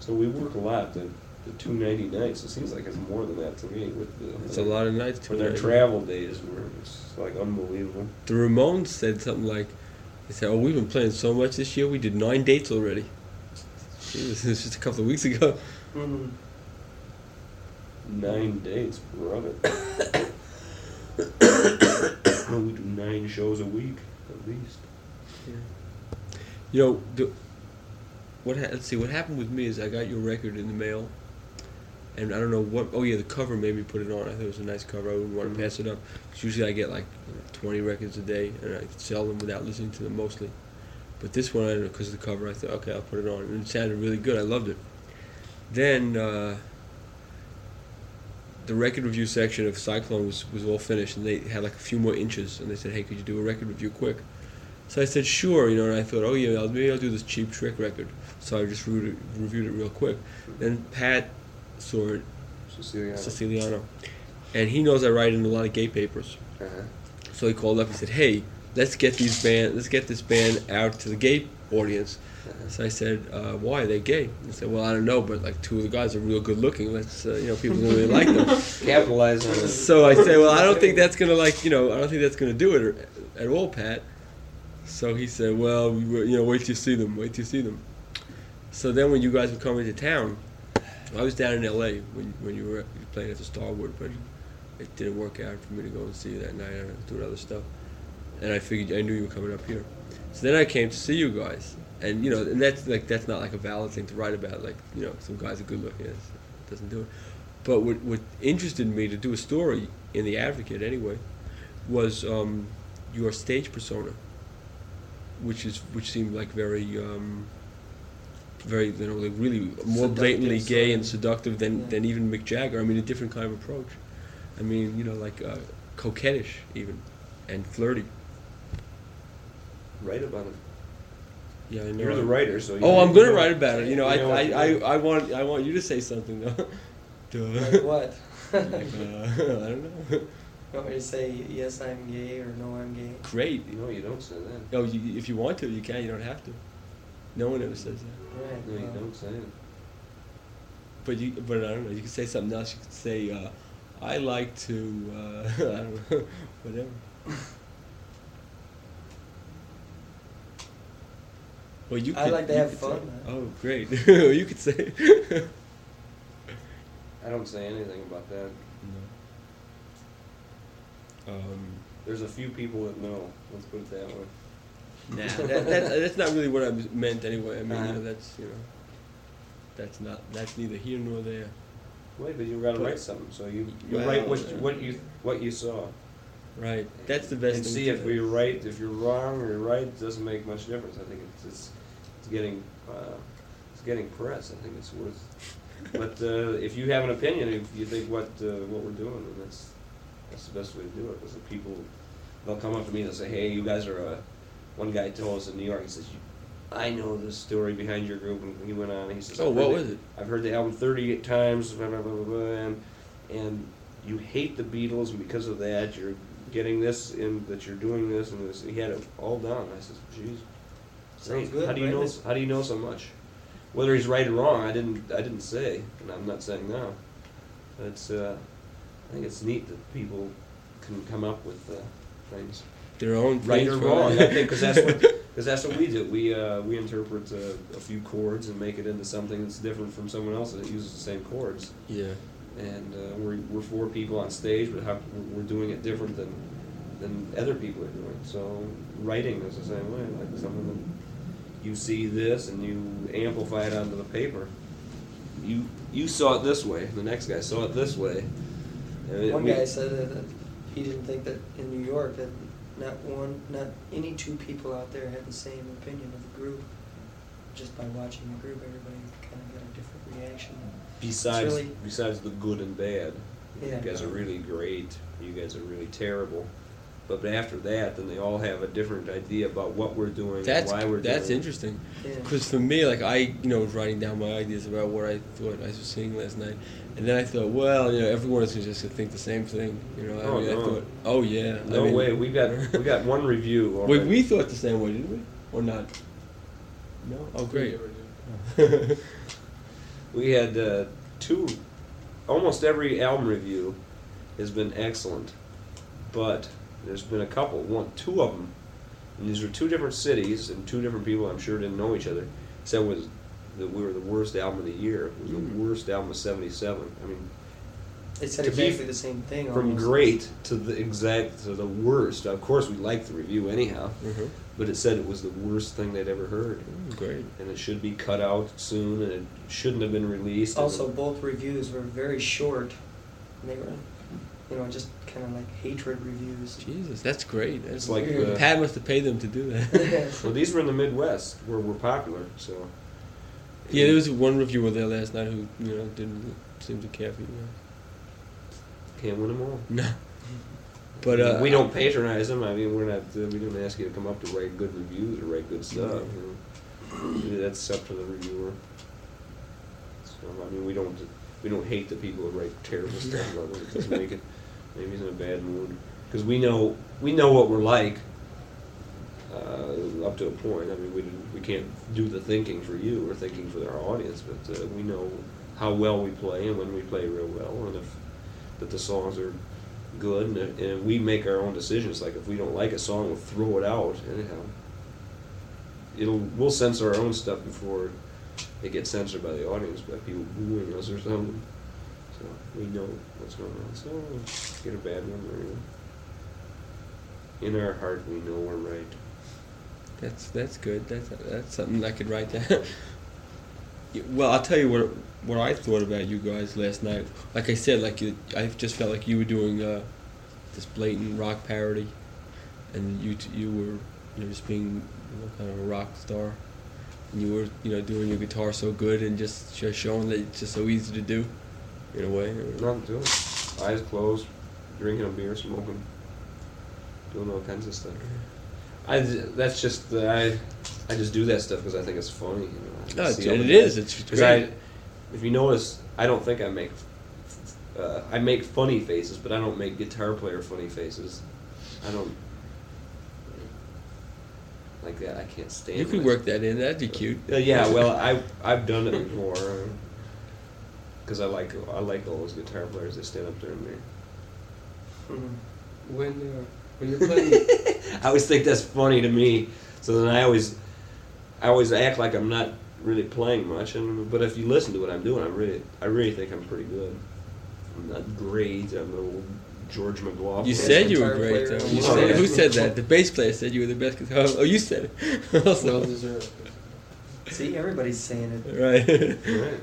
So we work a lot. The the two ninety nights. It seems like it's more than that to me. With the It's a lot of nights. For their travel days, were it's like unbelievable. The Ramones said something like, "They said, oh, we've been playing so much this year. We did nine dates already. This was just a couple of weeks ago. Mhm. Nine dates, brother. we do nine shows a week at least. You know, the, what? Ha- let's see. What happened with me is I got your record in the mail, and I don't know what. Oh yeah, the cover made me put it on. I thought it was a nice cover. I wouldn't want to pass it up. 'Cause usually I get like you know, twenty records a day, and I sell them without listening to them mostly. But this one, I don't know, because of the cover, I thought, okay, I'll put it on, and it sounded really good. I loved it. Then uh, the record review section of Cyclone was, was all finished, and they had like a few more inches, and they said, hey, could you do a record review quick? So I said, sure, you know, and I thought, oh yeah, maybe I'll do this Cheap Trick record. So I just reviewed it, reviewed it real quick. Then Pat saw it, Siciliano. Siciliano, and he knows I write in a lot of gay papers. Uh-huh. So he called up and said, hey, let's get these band, let's get this band out to the gay audience. So I said, uh, why are they gay? He said, well, I don't know, but like two of the guys are real good looking. Let's, uh, you know, people really like them. Capitalize on it. So I said, well, I don't think that's gonna like, you know, I don't think that's gonna do it at all, Pat. So he said, well, you know, wait till you see them, wait till you see them. So then when you guys were coming to town, I was down in L.A. when when you were playing at the Starwood, but it didn't work out for me to go and see you that night. I was doing other stuff, and I figured I knew you were coming up here. So then I came to see you guys, and you know, and that's like that's not like a valid thing to write about. Like you know, some guys are good looking, it doesn't do it. But what what interested me to do a story in the Advocate anyway was um, your stage persona, which is which seemed like very um, very you know like really more Seductive blatantly gay and seductive than Yeah. than even Mick Jagger. I mean, a different kind of approach. I mean, you know, like uh, coquettish even, and flirty. Write about it. Yeah, I know. You're the writer, so you oh, I'm gonna write about it. You know, I, know I, I. I want I want you to say something though. Duh. Like what? Like, uh, I don't know. You want me to say yes, I'm gay or no, I'm gay? Great. No, you don't say that. No, you, if you want to, you can. You don't have to. No one ever says that. Right. No, you well, don't say it. But you, but I don't know. You can say something else. You could say, uh, "I like to," uh, I don't know, whatever. Well, you. I could- like to have fun, say-. Oh, great! you could say. I don't say anything about that. Um, There's a few people that know. Let's put it that way. nah, that, that, that's not really what I meant anyway. I mean, Uh-huh. know, that's you know, that's not that's neither here nor there. Wait, but you gotta But- write something. So you, you Well, write what uh, what you what you saw. Right. That's the best And thing see to if you're right. If you're wrong or you're right, it doesn't make much difference. I think it's it's, it's getting uh, it's getting press. I think it's worth. but uh, if you have an opinion, if you think what uh, what we're doing, then that's that's the best way to do it. Because the people they'll come up to me and say, "Hey, you guys are." Uh, one guy told us in New York. He says, "I know the story behind your group," and he went on. and He says, Oh, "I've what heard was the- it? I've heard the album 38 times, blah, blah, blah, blah, blah, and, and you hate the Beatles, and because of that, you're getting this in, that you're doing this, and this. He had it all down. I said, geez. Sounds great. good, How do you know, how do you know so much? Whether he's right or wrong, I didn't, I didn't say, and I'm not saying now. But it's, uh, I think it's neat that people can come up with, uh, things. Their own Right or wrong, I think, because that's what, because that's what we do. We uh, we interpret uh, a few chords and make it into something that's different from someone else that uses the same chords. Yeah. And uh, we're we're four people on stage, but how, we're doing it different than than other people are doing. So writing is the same way. Like something that you see this and you amplify it onto the paper. You you saw it this way. The next guy saw it this way. And it- One we- guy said that, that he didn't think that in New York that not one, not any two people out there had the same opinion of the group. Just by watching the group, everybody kind of got a different reaction. Besides, really- besides the good and bad, Yeah. you guys are really great. You guys are really terrible. But after that, then they all have a different idea about what we're doing That's and why we're that's doing. That's interesting. Yeah. Because for me, like I, you know, was writing down my ideas about what I thought I was seeing last night, and then I thought, well, you know, everyone is just gonna think the same thing. You know, I, Oh, mean, I no. thought, oh yeah, I No mean- way. We got we got one review. Wait, already. we thought the same way, didn't we? Or not? No. Oh, great. We had uh, two. Almost every album review has been excellent, but there's been a couple. One, two of them, and these were two different cities and two different people. I'm sure didn't know each other. Said was that we were the worst album of the year. It was the worst album of '77. I mean, They said exactly the same thing. from almost. great to the exact to the worst. Of course, we liked the review anyhow, Mhm. but it said it was the worst thing they'd ever heard. Mm, great. And it should be cut out soon, and it shouldn't have been released. Also, both reviews were very short. And they were, you know, just kind of like hatred reviews. Jesus, that's great. That's It's like weird. the- Pat must have paid them to do that. well, these were in the Midwest where we're popular, so. yeah, there was one reviewer there last night who, you know, didn't seem to care for you. Can't win them all. No. But uh, we don't patronize them. I mean, we're not. Uh, we don't ask you to come up to write good reviews or write good stuff. You know? That's up to the reviewer. So I mean, we don't. We don't hate the people who write terrible stuff. about it. It doesn't make it. Maybe he's in a bad mood because we know we know what we're like. Uh, up to a point. I mean, we we can't do the thinking for you or thinking for our audience, but uh, we know how well we play and when we play real well, and if that the songs are good, and, and we make our own decisions. Like if we don't like a song, we'll throw it out anyhow. It'll we'll censor our own stuff before it gets censored by the audience by people booing us or something. So we know what's going on. So get a bad or in our heart we know we're right. That's that's good. That's that's something I could write down. Well, I'll tell you what what I thought about you guys last night. Like I said, like you, I just felt like you were doing uh, this blatant rock parody, and you t- you were you know just being you know, kind of a rock star. and you were you know doing your guitar so good and just just showing that it's just so easy to do, in a way. Nothing to it. Eyes closed, drinking a beer, smoking, doing all kinds of stuff. I that's just uh, I I just do that stuff because I think it's funny. You know. No, it's- see other it is. guys- It's 'cause great. I, if you notice, I don't think I make. Uh, I make funny faces, but I don't make guitar player funny faces. I don't like that. I can't stand. You could work that in. That'd be cute. Uh, yeah, well, I I've done it before. Because I like I like all those guitar players that stand up there and they. When uh, when you're playing, I always think that's funny to me. So then I always, I always act like I'm not really playing much. And but if you listen to what I'm doing, I really, I really think I'm pretty good. I'm not great. I'm no George McLaughlin. you said you were great. Though. You Oh, said, yeah. who said that? The bass player said you were the best guitar. Oh, you said it. also. Well deserved. See, everybody's saying it. Right. right.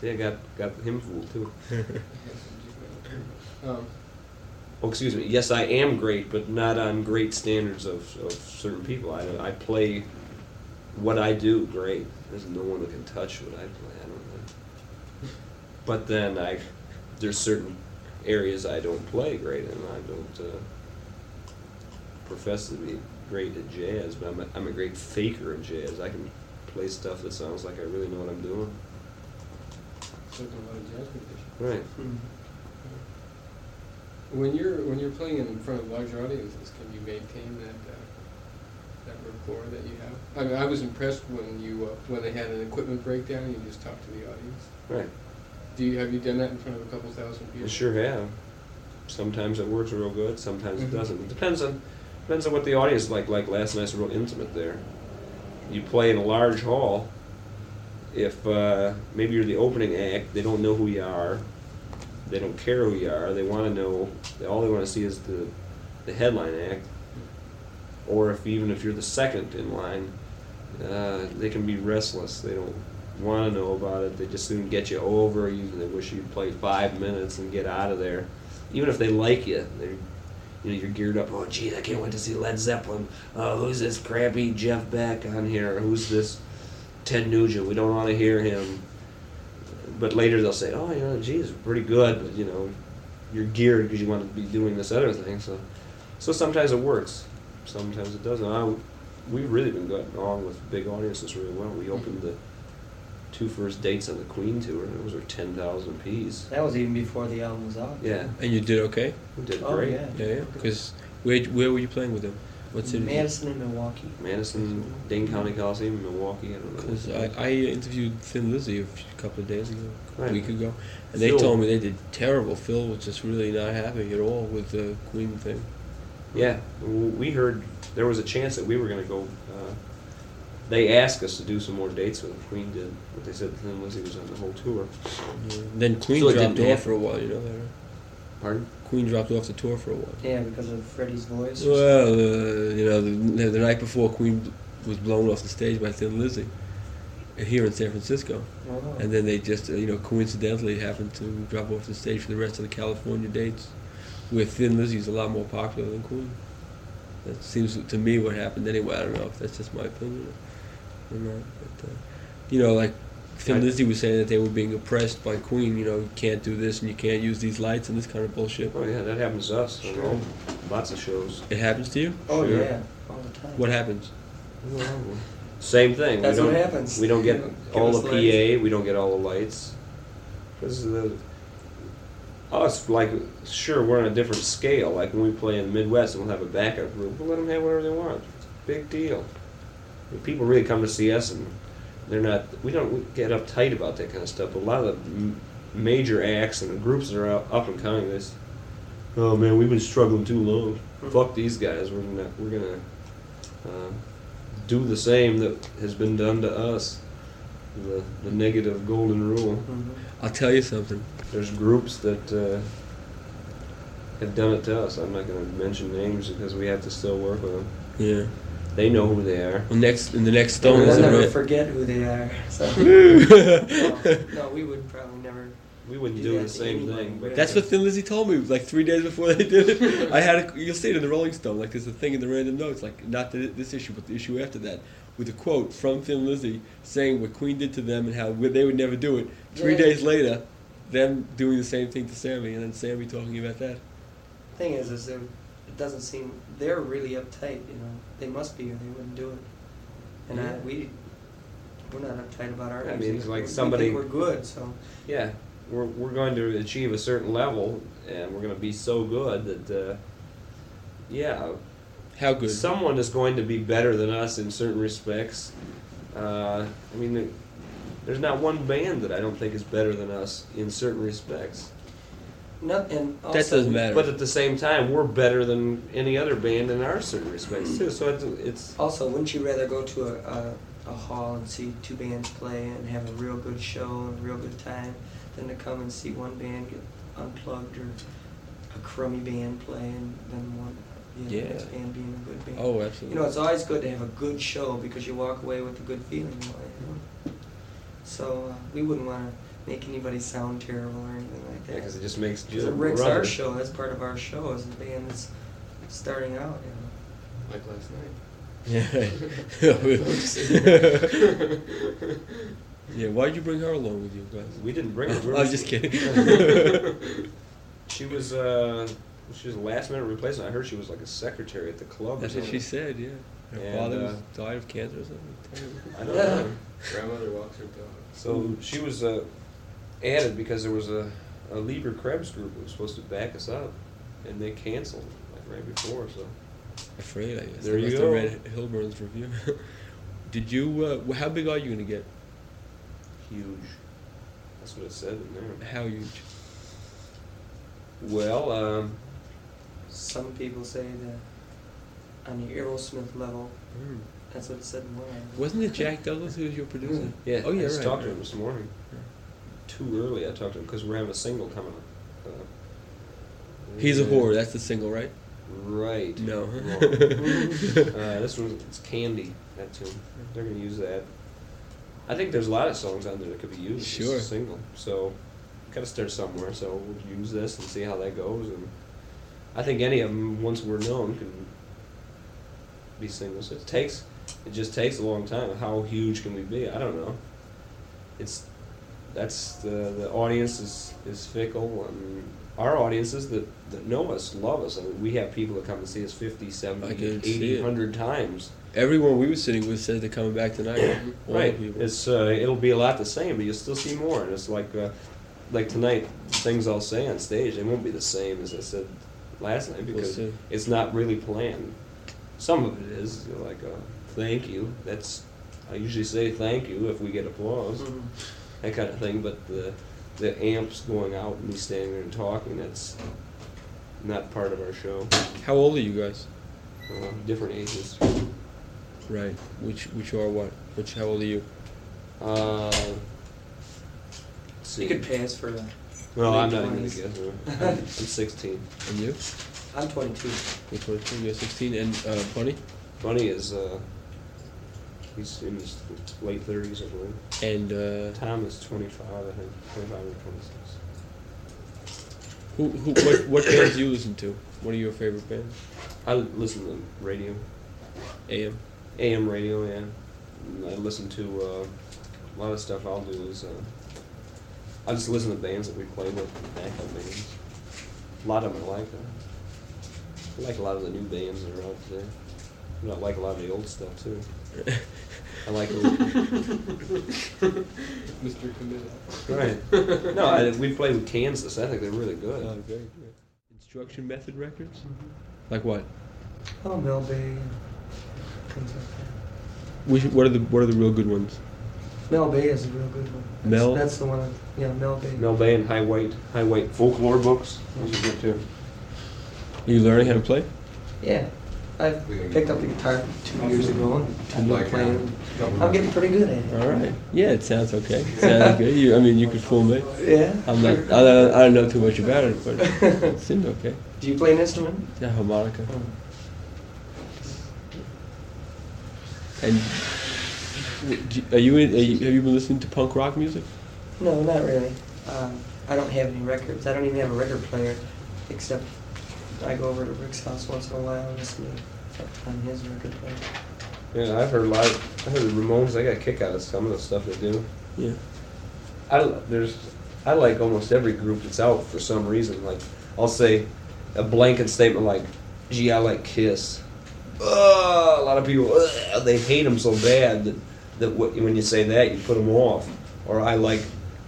See, I got got him fooled too. Um, Oh, excuse me. Yes, I am great, but not on great standards of, of certain people. I, I play what I do great. There's no one that can touch what I play. I don't know. But then I, there's certain areas I don't play great in. I don't uh, profess to be great at jazz, but I'm a, I'm a great faker of jazz. I can play stuff that sounds like I really know what I'm doing. Talking about a jazz musician. Right. When you're when you're playing in front of larger audiences, can you maintain that uh, that rapport that you have? I mean, I was impressed when you uh, when they had an equipment breakdown and you just talked to the audience. Right. Do you have you done that in front of a couple thousand people? I sure have. Sometimes it works real good. Sometimes Mhm. it doesn't. It depends on depends on what the audience is like. Like last night's real intimate there. You play in a large hall. If uh, maybe you're the opening act, they don't know who you are. They don't care who you are. They want to know. All they want to see is the the headline act. Or if even if you're the second in line, uh, they can be restless. They don't want to know about it. They just soon get you over. They wish you'd play five minutes and get out of there. Even if they like you, they, you know, you're geared up. Oh, geez, I can't wait to see Led Zeppelin. Uh, who's this crappy Jeff Beck on here? Who's this Ted Nugent? We don't want to hear him. But later they'll say, oh, you know, geez, pretty good. But you know, you're geared because you want to be doing this other thing. So, so sometimes it works. Sometimes it doesn't. I, we've really been getting on with big audiences really well. We opened mm-hmm. the two first dates on the Queen tour, and those were ten thousand piece. That was even before the album was out. Yeah. And you did okay. We did Oh, great. yeah. Yeah, yeah. Because where where were you playing with them? What city? Madison and Milwaukee. Madison, Dane County Coliseum, Milwaukee. I don't know. Because I, I interviewed Thin Lizzy a few- couple of days ago, Right. a week ago, and they Phil- told me they did terrible. Phil was just really not happy at all with the Queen thing. Yeah, we heard there was a chance that we were going to go. Uh, they asked us to do some more dates with them. Queen did, but they said Thin Lizzy was on the whole tour. Yeah. Then Queen So it dropped off for a while. You know that, right? Pardon? Queen dropped off the tour for a while. Yeah, because of Freddie's voice. Well, uh, you know, the, the night before Queen was blown off the stage by Thin Lizzy uh, here in San Francisco. Oh. And then they just, uh, you know, coincidentally happened to drop off the stage for the rest of the California dates, where Thin Lizzy's a lot more popular than Queen. That seems to me what happened anyway. I don't know if that's just my opinion or not. But, uh, you know, like Thin I- Lizzy was saying that they were being oppressed by Queen. You know, you can't do this and you can't use these lights and this kind of bullshit. Oh yeah, that happens to us. on all- Lots of shows. It happens to you? Oh Sure. yeah, all the time. What happens? Same thing. That's we what don't, happens. We don't get all us the lights. PA. We don't get all the lights. Because is the us like sure we're on a different scale. Like when we play in the Midwest and we'll have a backup group, we'll let them have whatever they want. Big deal. I mean, people really come to see us and they're not. We don't get uptight about that kind of stuff. But a lot of the m- major acts and the groups that are up, up and coming, this. Oh man, we've been struggling too long. Fuck these guys. We're gonna we're gonna uh, do the same that has been done to us. The the negative golden rule. Mm-hmm. I'll tell you something. There's groups that uh, have done it to us. I'm not going to mention names because we have to still work with them. Yeah. They know who they are. Well, next in the next We'll never right? forget who they are. So. No, no, we would probably never. We wouldn't do do the same thing. But That's what Thin Lizzy told me like three days before they did it. I had a, you'll see it in the Rolling Stone. Like there's a thing in the random notes, like not the, this issue, but the issue after that, with a quote from Thin Lizzy saying what Queen did to them and how they would never do it. Three Yeah. days later, them doing the same thing to Sammy, and then Sammy talking about that. Thing is, is they're- it doesn't seem they're really uptight. You know, they must be, or they wouldn't do it. And I, we, we're not uptight about our I music. mean, it's like We- we somebody- think we're good, so Yeah, we're, we're going to achieve a certain level, and we're going to be so good that, uh, yeah. How good? Someone is going to be better than us in certain respects. Uh, I mean, there- there's not one band that I don't think is better than us in certain respects. Not and also, That doesn't matter. But at the same time, we're better than any other band in our certain respects too. So it's, it's Also, wouldn't you rather go to a, a, a hall and see two bands play and have a real good show and a real good time than to come and see one band get unplugged or a crummy band play and then one you know, Yeah. band being a good band? Oh, absolutely. You know, it's always good to have a good show because you walk away with a good feeling. You know? So uh, we wouldn't want to make anybody sound terrible or anything like that. Yeah, 'cause it just makes Because you it wrecks our rubber. show. That's part of our show as a band that's starting out. You know. Like last night. yeah, yeah. why'd you bring her along with you guys? We didn't bring her. We I was just kidding. she was uh, she was a last minute replacement. I heard she was like a secretary at the club. or That's what she said, yeah. Her And, father uh, died of cancer or something. Terrible. I don't know. Grandmother walks her dog. So she was uh, added because there was a, a Leber-Krebs group that was supposed to back us up, and they canceled like right before. So Afraid, I guess. There I you must go. have read Hilburn's review. Did you, uh, how big are you going to get? huge. That's what it said in there. How huge? Well, um, Some people say that on the Aerosmith level, Mm. that's what it said in one. article. Wasn't it Jack Douglas who was your producer? Mm. yeah. Oh, yeah, I just right. talked to him this morning. Too early. I talked to him because we're having a single coming up. Uh, He's a whore. That's the single, right? Right. No. Uh, this one, it's Candy. That tune. They're gonna use that. I think there's a lot of songs on there that could be used as a single. So, gotta start somewhere. So we'll use this and see how that goes. And I think any of them, once we're known, can be singles. It takes, it just takes a long time. How huge can we be? I don't know. It's that's the the audience is is fickle and our audiences that, that know us love us. I mean, we have people that come and see us 50, 70, I 80, 100 times. Everyone we were sitting with said they're coming back tonight. Right. It's uh, it'll be a lot the same, but you'll still see more. And it's like uh, like tonight, things I'll say on stage, they won't be the same as I said last night We'll because it's not really planned. Some of it is you know, like uh, thank you. That's I usually say thank you if we get applause, Mhm. That kind of thing. But the the amps going out and me standing there and talking, that's not part of our show. How old are you guys? Uh, different ages. Right. Which which are what? Which how old are you? Uh, let's see. You could pass for a. No, I'm not even gonna guess. I'm, I'm 16. And you? I'm 22. You're 22. You're 16. And uh, funny. Funny is uh, he's in his late 30s, I believe. And uh, Tom is 25, I think, 25 or 26. who who what what bands do you listen to? What are your favorite bands? I listen to radio, AM. AM radio, yeah. And I listen to uh, a lot of stuff. I'll do is uh, I just listen to bands that we play with, backup bands. A lot of them I like. Uh, I like a lot of the new bands that are out there. I like a lot of the old stuff too. I like Mr. Committed. Right. No, I, we played with Kansas. I think they're really good. Oh, very good. Instruction Method Records. Like what? Oh, Mel Bay and things like that. Which, what are the what are the real good ones? Mel Bay is a real good one. That's, Mel? That's the one. I, yeah, Mel Bay. Mel Bay and High Weight, High Weight folklore books. Those are good too. Are you learning how to play? Yeah. I picked up the guitar two years ago and been playing. I'm getting pretty good at it. All right. Yeah, it sounds okay. It sounds good. You, I mean, you could fool me. Yeah. I'm not. I don't, I don't know too much about it, but it seemed okay. Do you play an instrument? Yeah, harmonica. Oh. And are you, in, are you have you been listening to punk rock music? No, not really. Um, I don't have any records. I don't even have a record player, except I go over to Rick's house once in a while and listen to on his record player. Yeah, I've heard a lot. Of, I heard the Ramones. I got a kick out of some of the stuff they do. Yeah. I l- there's I like almost every group that's out for some reason. Like I'll say a blanket statement like, "Gee, I like Kiss." Ugh, a lot of people ugh, they hate them so bad that that wh- when you say that you put them off. Or I like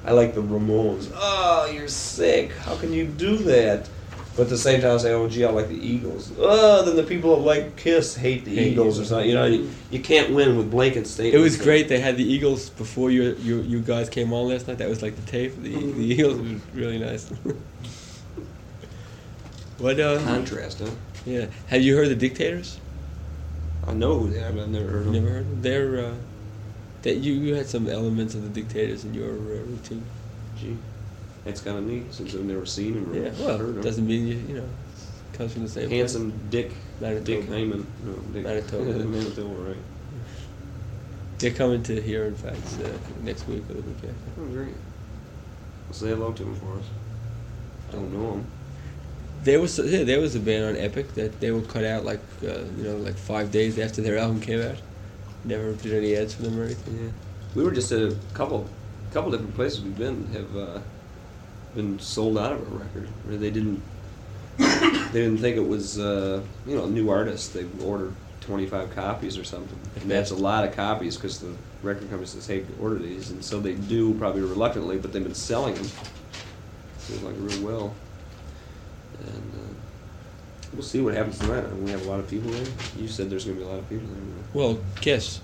I like the Ramones. Oh, you're sick. How can you do that? But at the same time, I say, oh, gee, I like the Eagles. Oh, then the people that like Kiss hate the Hate Eagles or something. You know, you, you can't win with blanket statements. It was great. They had the Eagles before you you you guys came on last night. That was like the tape. The, the Eagles was really nice. what uh, Contrast, huh? Yeah. Have you heard the Dictators? I know who they are, but I've never heard of them. Never heard. Them? They're uh, that you you had some elements of the Dictators in your uh, routine. Gee, that's kind of neat since I've never seen him or Yeah. Well, heard him. doesn't mean you you know comes from the same. place. Handsome Dick. Manitoba. Dick Hyman. No, Dick. Manitoba. Manitoba, right. They're coming to here, in fact, uh, next week or the week after. Oh, great. Say hello to him for us. Don't know him. There was yeah, there was a band on Epic that they would cut out like uh, you know like five days after their album came out. Never did any ads for them or anything. Yeah. We were just at a couple, couple different places we've been have uh, been sold out of a record. Where they didn't, they didn't think it was uh, you know a new artist. They ordered twenty five copies or something, and that's a lot of copies because the record company says, "Hey, order these," and so they do probably reluctantly, but they've been selling them. Seems like real well, and. Uh, We'll see what happens tonight. I mean, we have a lot of people there. You said there's going to be a lot of people there. Well, Kiss.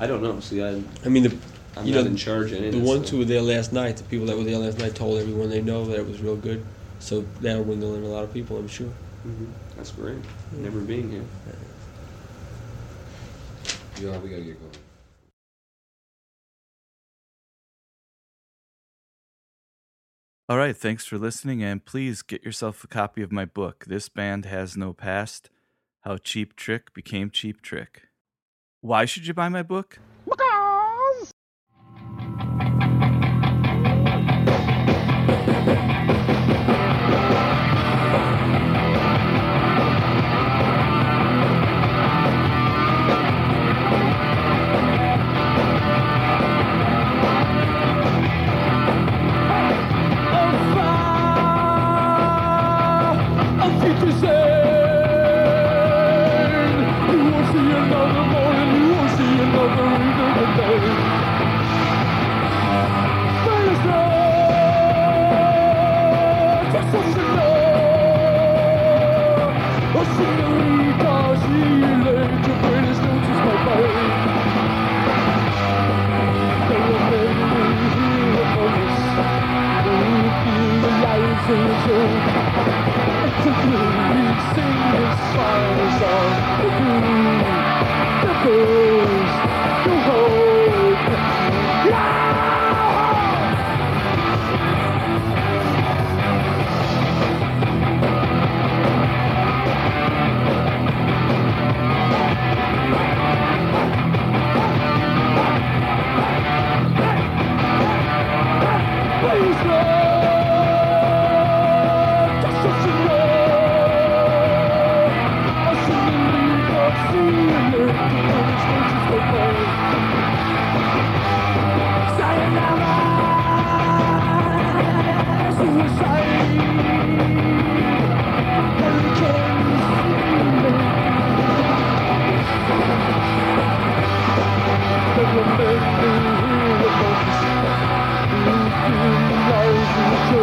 I don't know. See, I. I mean, the I'm you not know, in charge of The ones stuff. who were there last night, the people that were there last night, told everyone they know that it was real good. So that'll windle in a lot of people, I'm sure. Mhm. That's great. Never being here. Yeah, we gotta get going. All right, thanks for listening, and please get yourself a copy of my book, This Band Has No Past How Cheap Trick Became Cheap Trick. Why should you buy my book? the songs the blues, the blues, the.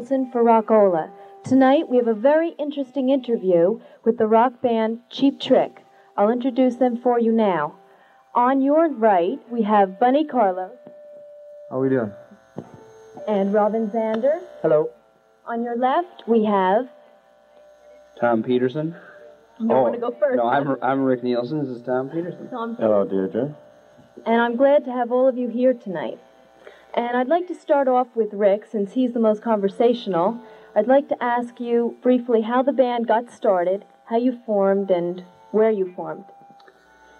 is Deirdre Wilson for Rockola. Tonight we have a very interesting interview with the rock band Cheap Trick. I'll introduce them for you now. On your right, we have Bunny Carlos How are we doing? and Robin Zander. Hello. On your left, we have. Tom Petersson. You don't want to go oh, first. No, I'm I'm Rick Nielsen. This is Tom Petersson. Tom Hello, Deirdre. and I'm glad to have all of you here tonight. And I'd like to start off with Rick, since he's the most conversational. I'd like to ask you briefly how the band got started, how you formed, and where you formed.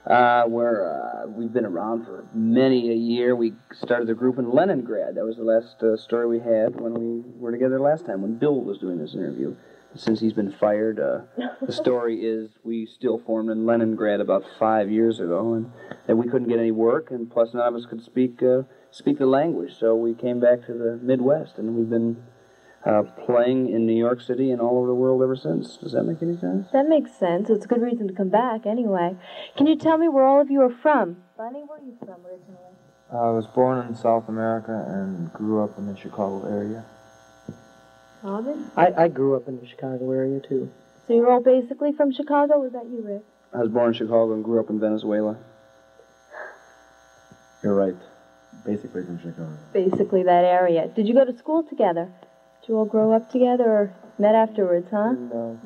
Uh, we're uh, we've been around for many a year. We started the group in Leningrad. That was the last uh, story we had when we were together last time when Bill was doing this interview. Since he's been fired, uh, the story is we still formed in Leningrad about five years ago, and that we couldn't get any work, and plus none of us could speak uh, speak the language. So we came back to the Midwest, and we've been uh, playing in New York City and all over the world ever since. Does that make any sense? That makes sense. It's a good reason to come back, anyway. Can you tell me where all of you are from? Bunny, where are you from originally? I was born in South America and grew up in the Chicago area. Robin? I, I grew up in the Chicago area too. So you're all basically from Chicago? Was that you, Rick? I was born in Chicago and grew up in Venezuela. You're right. Basically from Chicago. Basically that area. Did you go to school together? Did you all grow up together or met afterwards, huh? No.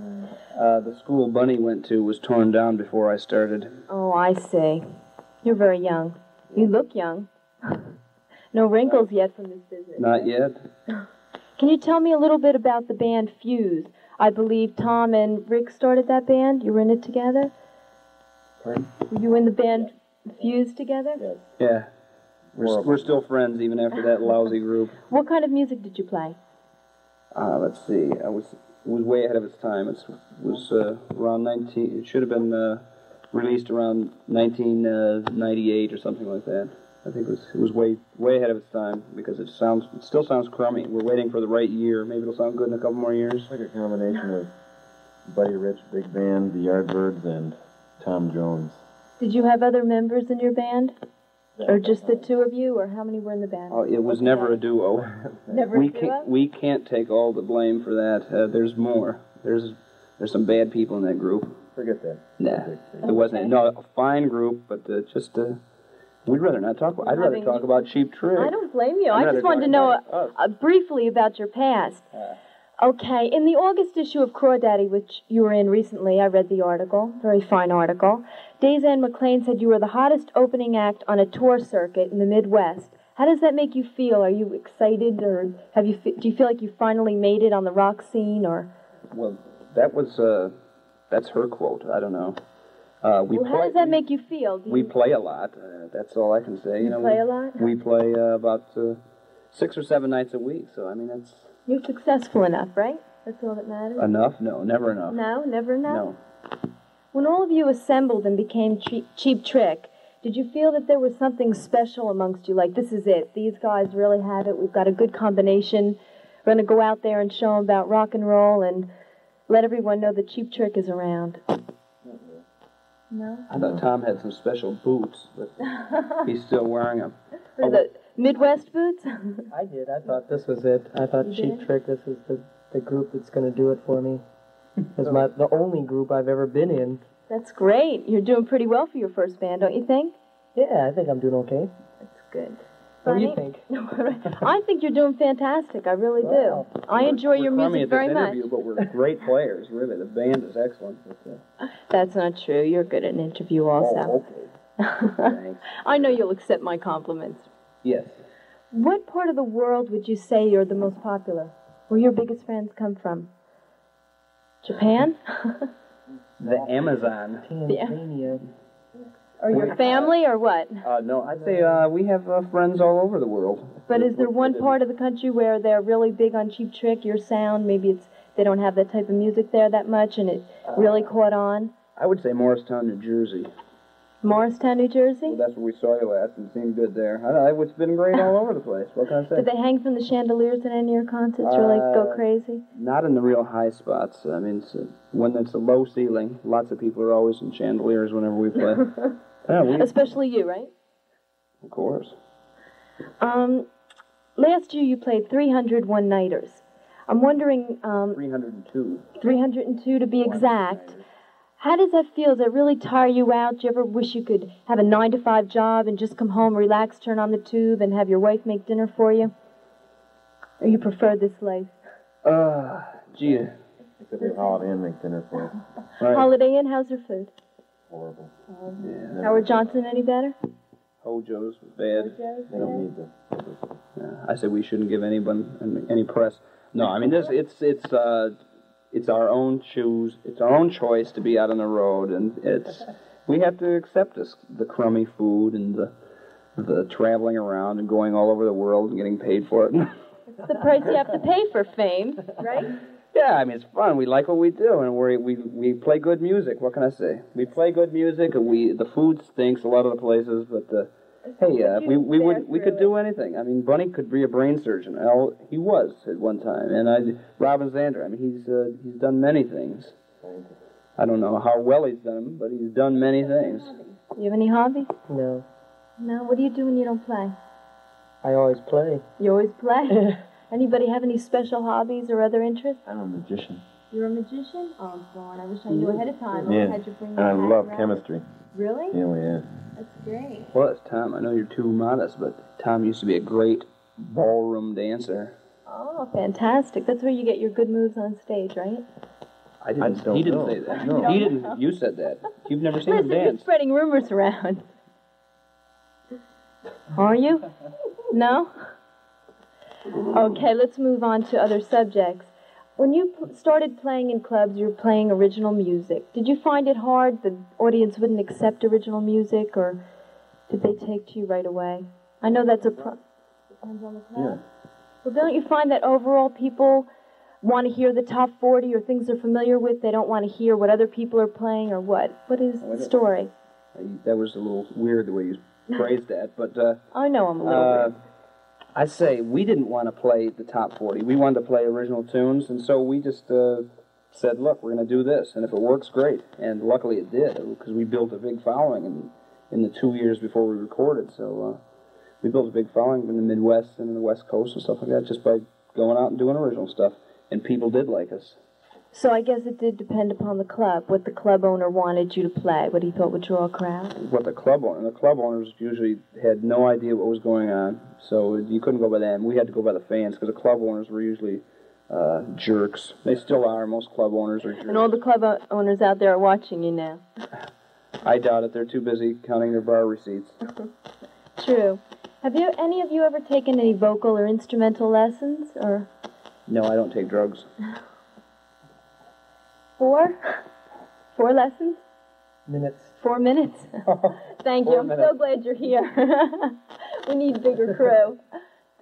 Uh, the school Bunny went to was torn down before I started. Oh, I see. You're very young. You look young. no wrinkles yet from this visit. Not yet. Can you tell me a little bit about the band Fuse? I believe Tom and Rick started that band. You were in it together? Pardon? Were you in the band Fuse together? Yes. Yeah. We're, we're still friends even after that lousy group. What kind of music did you play? Uh, let's see. I was it was way ahead of its time. It's, it was uh, around 19. It should have been uh, released around 1998 or something like that. I think it was it was way way ahead of its time because it sounds it still sounds crummy. We're waiting for the right year. Maybe it'll sound good in a couple more years. It's Like a combination of Buddy Rich, Big Band, the Yardbirds, and Tom Jones. Did you have other members in your band? Or just the two of you? Or how many were in the band? Oh, it was never a duo. Never we a duo? can't we can't take all the blame for that. Uh, there's more. There's there's some bad people in that group. Forget that. Nah, it wasn't. No, a fine group, but uh, just uh, we'd rather not talk. I'd rather talk about Cheap Trick. I don't blame you. I'd I just wanted to know uh, uh, briefly about your past. Okay, in the August issue of Crawdaddy, which you were in recently, I read the article. Very fine article. Days Ann McLean said you were the hottest opening act on a tour circuit in the Midwest. How does that make you feel? Are you excited, or have you? Do you feel like you finally made it on the rock scene, or? Well, that was uh, that's her quote. I don't know. Uh, we well, how play. does that make you feel? Do We play a lot. Uh, that's all I can say. You, You know, play we, a lot? We play uh, about uh, six or seven nights a week. So I mean, that's you're successful enough, right? That's all that matters. enough. No, never enough. No, never enough. No. When all of you assembled and became cheap, cheap Trick, did you feel that there was something special amongst you? Like, this is it. These guys really have it. We've got a good combination. We're going to go out there and show them about rock and roll and let everyone know that Cheap Trick is around. No? I thought Tom had some special boots, but he's still wearing them. Or the Midwest boots? I did. I thought this was it. I thought You Cheap did? Trick. This is the the group that's going to do it for me. It's my the only group I've ever been in. That's great. You're doing pretty well for your first band, don't you think? Yeah, I think I'm doing okay. That's good. What do you think? I think you're doing fantastic. I really do. I enjoy your We're crummy music at very this much. interview, but we're great players. Really, the band is excellent. But, uh, That's not true. You're good at an interview also. oh, I know you'll accept my compliments. Yes. What part of the world would you say you're the most popular? Where your biggest fans come from? Japan? The Amazon. Yeah. Or your family or what? Uh, no, I'd say uh, we have uh, friends all over the world. But is there one part of the country where they're really big on Cheap Trick, your sound? Maybe it's they don't have that type of music there that much and it really caught on? I would say Morristown, New Jersey. Morristown, New Jersey? Well, that's where we saw you last and seemed good there. I know, it's been great all over the place. What can I say? Did they hang from the chandeliers at any of your concerts? really go Uh, crazy? Not in the real high spots. I mean, it's, uh, when it's a low ceiling, lots of people are always in chandeliers whenever we play. yeah, we, Especially you, right? of course. Um, last year you played 300 one nighters. I'm wondering, um, 302. 302 to be exact. How does that feel? Does that really tire you out? Do you ever wish you could have a nine to five job and just come home, relax, turn on the tube, and have your wife make dinner for you? Or you prefer this life? Uh, gee. Except have Holiday Inn make dinner for us. Right. Holiday Inn, how's their food? Horrible. Yeah. Howard Johnson any better? Hojo's was bad. Hojo's, They don't need the. Yeah, I said we shouldn't give anyone any- any press. No, I mean this. It's it's uh, it's our own choose. It's our own choice to be out on the road, and it's we have to accept this the crummy food and the the traveling around and going all over the world and getting paid for it. It's the price you have to pay for fame, right? yeah, I mean it's fun. We like what we do, and we we we play good music. What can I say? We play good music, and we the food stinks a lot of the places, but the Hey, uh, we we would we could do anything. I mean, Bunny could be a brain surgeon. Al, he was at one time, and I, Robin Zander. I mean, he's uh, he's done many things. I don't know how well he's done them, but he's done many things. You have any hobbies? No. No. What do you do when you don't play? I always play. You always play. Anybody have any special hobbies or other interests? I'm a magician. You're a magician? Oh, darn! I wish I knew ahead of time. Yeah. I had you bring And I love around. chemistry. Really? Yeah, we yeah. That's great. Well, it's Tom. I know you're too modest, but Tom used to be a great ballroom dancer. Oh, fantastic! That's where you get your good moves on stage, right? I didn't. don't he didn't know. say that. No. He didn't. You said that. You've never seen Listen, him you're spreading rumors around. Are you? No? Okay, let's move on to other subjects. When you p- started playing in clubs, you were playing original music. Did you find it hard the audience wouldn't accept original music, or did they take to you right away? I know that's a pro- depends on the club. Well, don't you find that overall people want to hear the top 40 or things they're familiar with? They don't want to hear what other people are playing or what? What is the story? That was a little weird the way you phrased that, but uh, I know I'm a little uh. I say we didn't want to play the top 40. We wanted to play original tunes, and so we just uh, said, look, we're going to do this, and if it works, great. And luckily it did, because we built a big following in, in the two years before we recorded. So uh, we built a big following in the Midwest and in the West Coast and stuff like that just by going out and doing original stuff. And people did like us. So I guess it did depend upon the club, what the club owner wanted you to play, what he thought would draw a crowd. what the club owner. The club owners usually had no idea what was going on, so you couldn't go by them. We had to go by the fans because the club owners were usually uh, jerks. They still are. Most club owners are jerks. And all the club o- owners out there are watching you now. I doubt it. They're too busy counting their bar receipts. True. Have you any of you ever taken any vocal or instrumental lessons or No, I don't take drugs. four? Four lessons? Minutes. Four minutes? Thank you. Four I'm so glad you're here. we need bigger crew.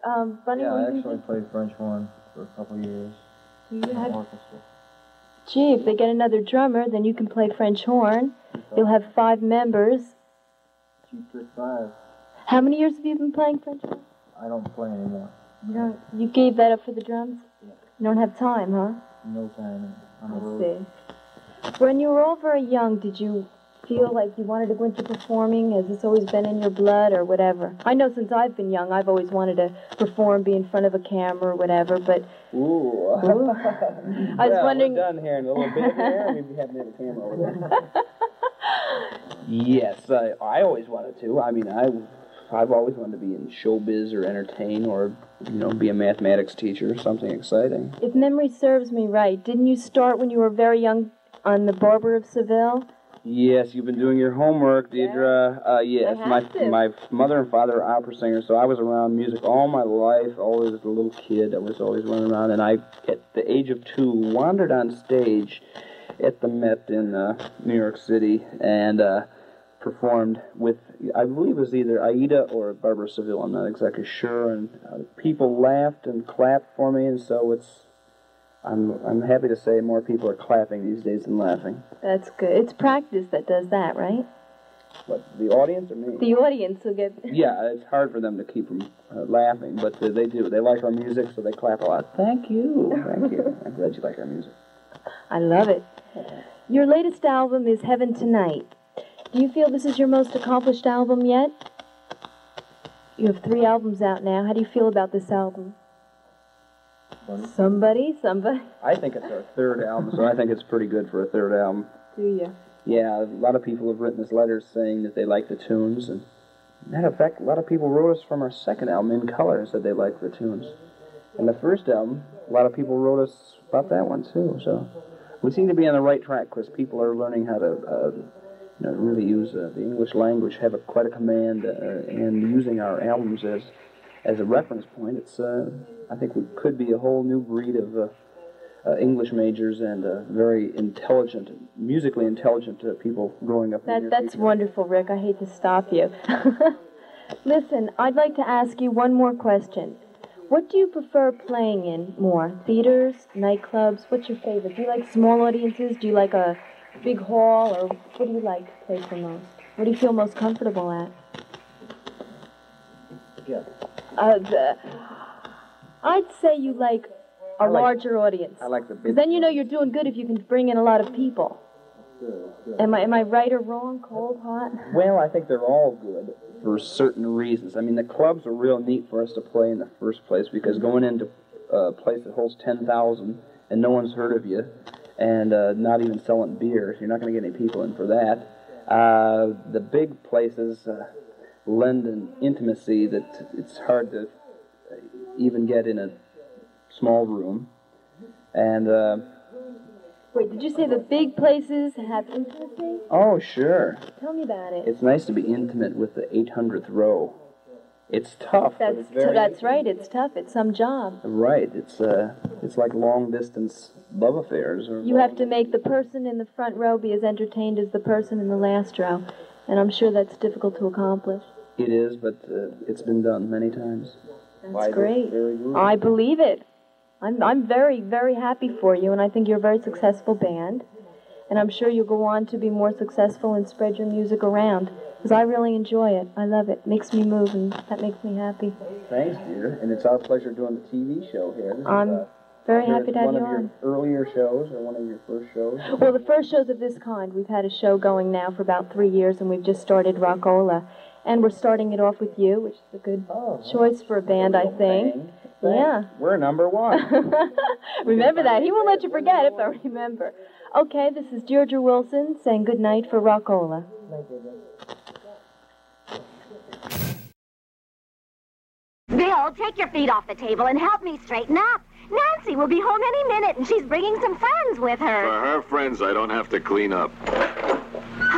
Um, Bunny, Yeah, I you actually played French horn for a couple years. Do you have- orchestra. Gee, if they get another drummer, then you can play French horn. You'll have five members. Two, three, five. How many years have you been playing French horn? I don't play anymore. You don't. You gave that up for the drums. You don't have time, huh? No time on the I road. see. When you were all very young, did you feel like you wanted to go into performing? Has this always been in your blood or whatever? I know since I've been young, I've always wanted to perform, be in front of a camera or whatever, but Ooh. I was well, wondering- We're done here in a little bit here. We haven't had a camera over there. yes, I, I always wanted to. I mean, I, I've always wanted to be in showbiz or entertain or, you know, be a mathematics teacher or something exciting. if memory serves me right, didn't you start when you were very young on The Barber of Seville? Yes, you've been doing your homework, Deirdre. Uh, yes, my to. my mother and father are opera singers, so I was around music all my life. Always as a little kid, I was always running around, and I, at the age of two, wandered on stage at the Met in uh, New York City and uh, performed with, I believe it was either Aida or Barbara Seville. I'm not exactly sure, and uh, people laughed and clapped for me, and so it's. I'm I'm happy to say more people are clapping these days than laughing. That's good. It's practice that does that, right? What the audience or me? The audience will get. Yeah, it's hard for them to keep from uh, laughing, but uh, they do. They like our music, so they clap a lot. Thank you. Thank you. I'm glad you like our music. I love it. Your latest album is Heaven Tonight. Do you feel this is your most accomplished album yet? You have three albums out now. How do you feel about this album? Somebody, somebody. I think it's our third album, so I think it's pretty good for a third album. Do you? Yeah, a lot of people have written us letters saying that they like the tunes, and matter of fact, a lot of people wrote us from our second album, In Color, and said they liked the tunes. And the first album, a lot of people wrote us about that one too. So we seem to be on the right track because people are learning how to, uh, you know, really use uh, the English language, have a, quite a command, uh, and using our albums as as a reference point. It's, uh, I think, we could be a whole new breed of. Uh, uh, English majors and uh, very intelligent, musically intelligent uh, people growing up. in That that's future. wonderful, Rick. I hate to stop you. Listen, I'd like to ask you one more question. What do you prefer playing in more? Theaters, nightclubs? What's your favorite? Do you like small audiences? Do you like a big hall, or what do you like to play for most? What do you feel most comfortable at? Yeah. Uh, the, I'd say you like a like- larger audience. I like the big. then you know you're doing good if you can bring in a lot of people. Am I am I right or wrong? Cold, hot? Well, I think they're all good for certain reasons. I mean, the clubs are real neat for us to play in the first place because going into a place that holds 10,000 and no one's heard of you and uh, not even selling beer, you're not going to get any people in for that. Uh, the big places uh, lend an intimacy that it's hard to even get in a small room. And, uh, Wait, did you say the big places have intimacy? oh, sure. Tell me about it. It's nice to be intimate with the 800th row. It's tough, That's it's very that's right. It's tough. It's some job. right. It's uh, it's like long distance love affairs. Or You have to make the person in the front row be as entertained as the person in the last row, and I'm sure that's difficult to accomplish. It is, but uh, it's been done many times. That's those great. I believe it. I'm I'm very very happy for you, and I think you're a very successful band, and I'm sure you'll go on to be more successful and spread your music around. Because I really enjoy it. I love it. Makes me move, and that makes me happy. Thanks, dear. And it's our pleasure doing the TV show here. This I'm uh, very happy to have you on. one of your earlier shows or one of your first shows. Well, the first shows of this kind, we've had a show going now for about three years, and we've just started Rockola. And we're starting it off with you, which is a good choice for a band, I think. Yeah. We're number one. remember that. He won't let you forget if I remember. Okay, this is Deirdre Wilson saying good night for Rockola. Bill, take your feet off the table and help me straighten up. Nancy will be home any minute, and she's bringing some friends with her. For her friends, I don't have to clean up.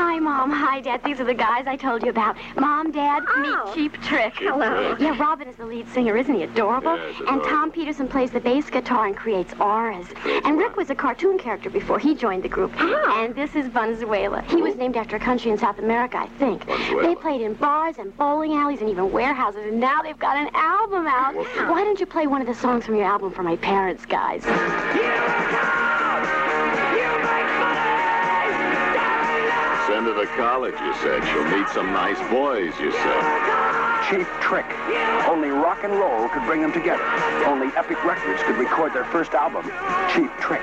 Hi, Mom. Hi, Dad. These are the guys I told you about. Mom, Dad, meet oh. Cheap Trick. Hello. Yeah, Robin is the lead singer, isn't he? Adorable. Yes, and. Tom Petersson plays the bass guitar and creates auras. and Rick was a cartoon character before he joined the group. Ah. And this is Venezuela. He was named after a country in South America, I think. Venezuela. They played in bars and bowling alleys and even warehouses, and now they've got an album out. Why don't you play one of the songs from your album for my parents, guys? To college, you said. She'll meet some nice boys, you said. Cheap trick. Only rock and roll could bring them together. Only Epic Records could record their first album. Cheap trick.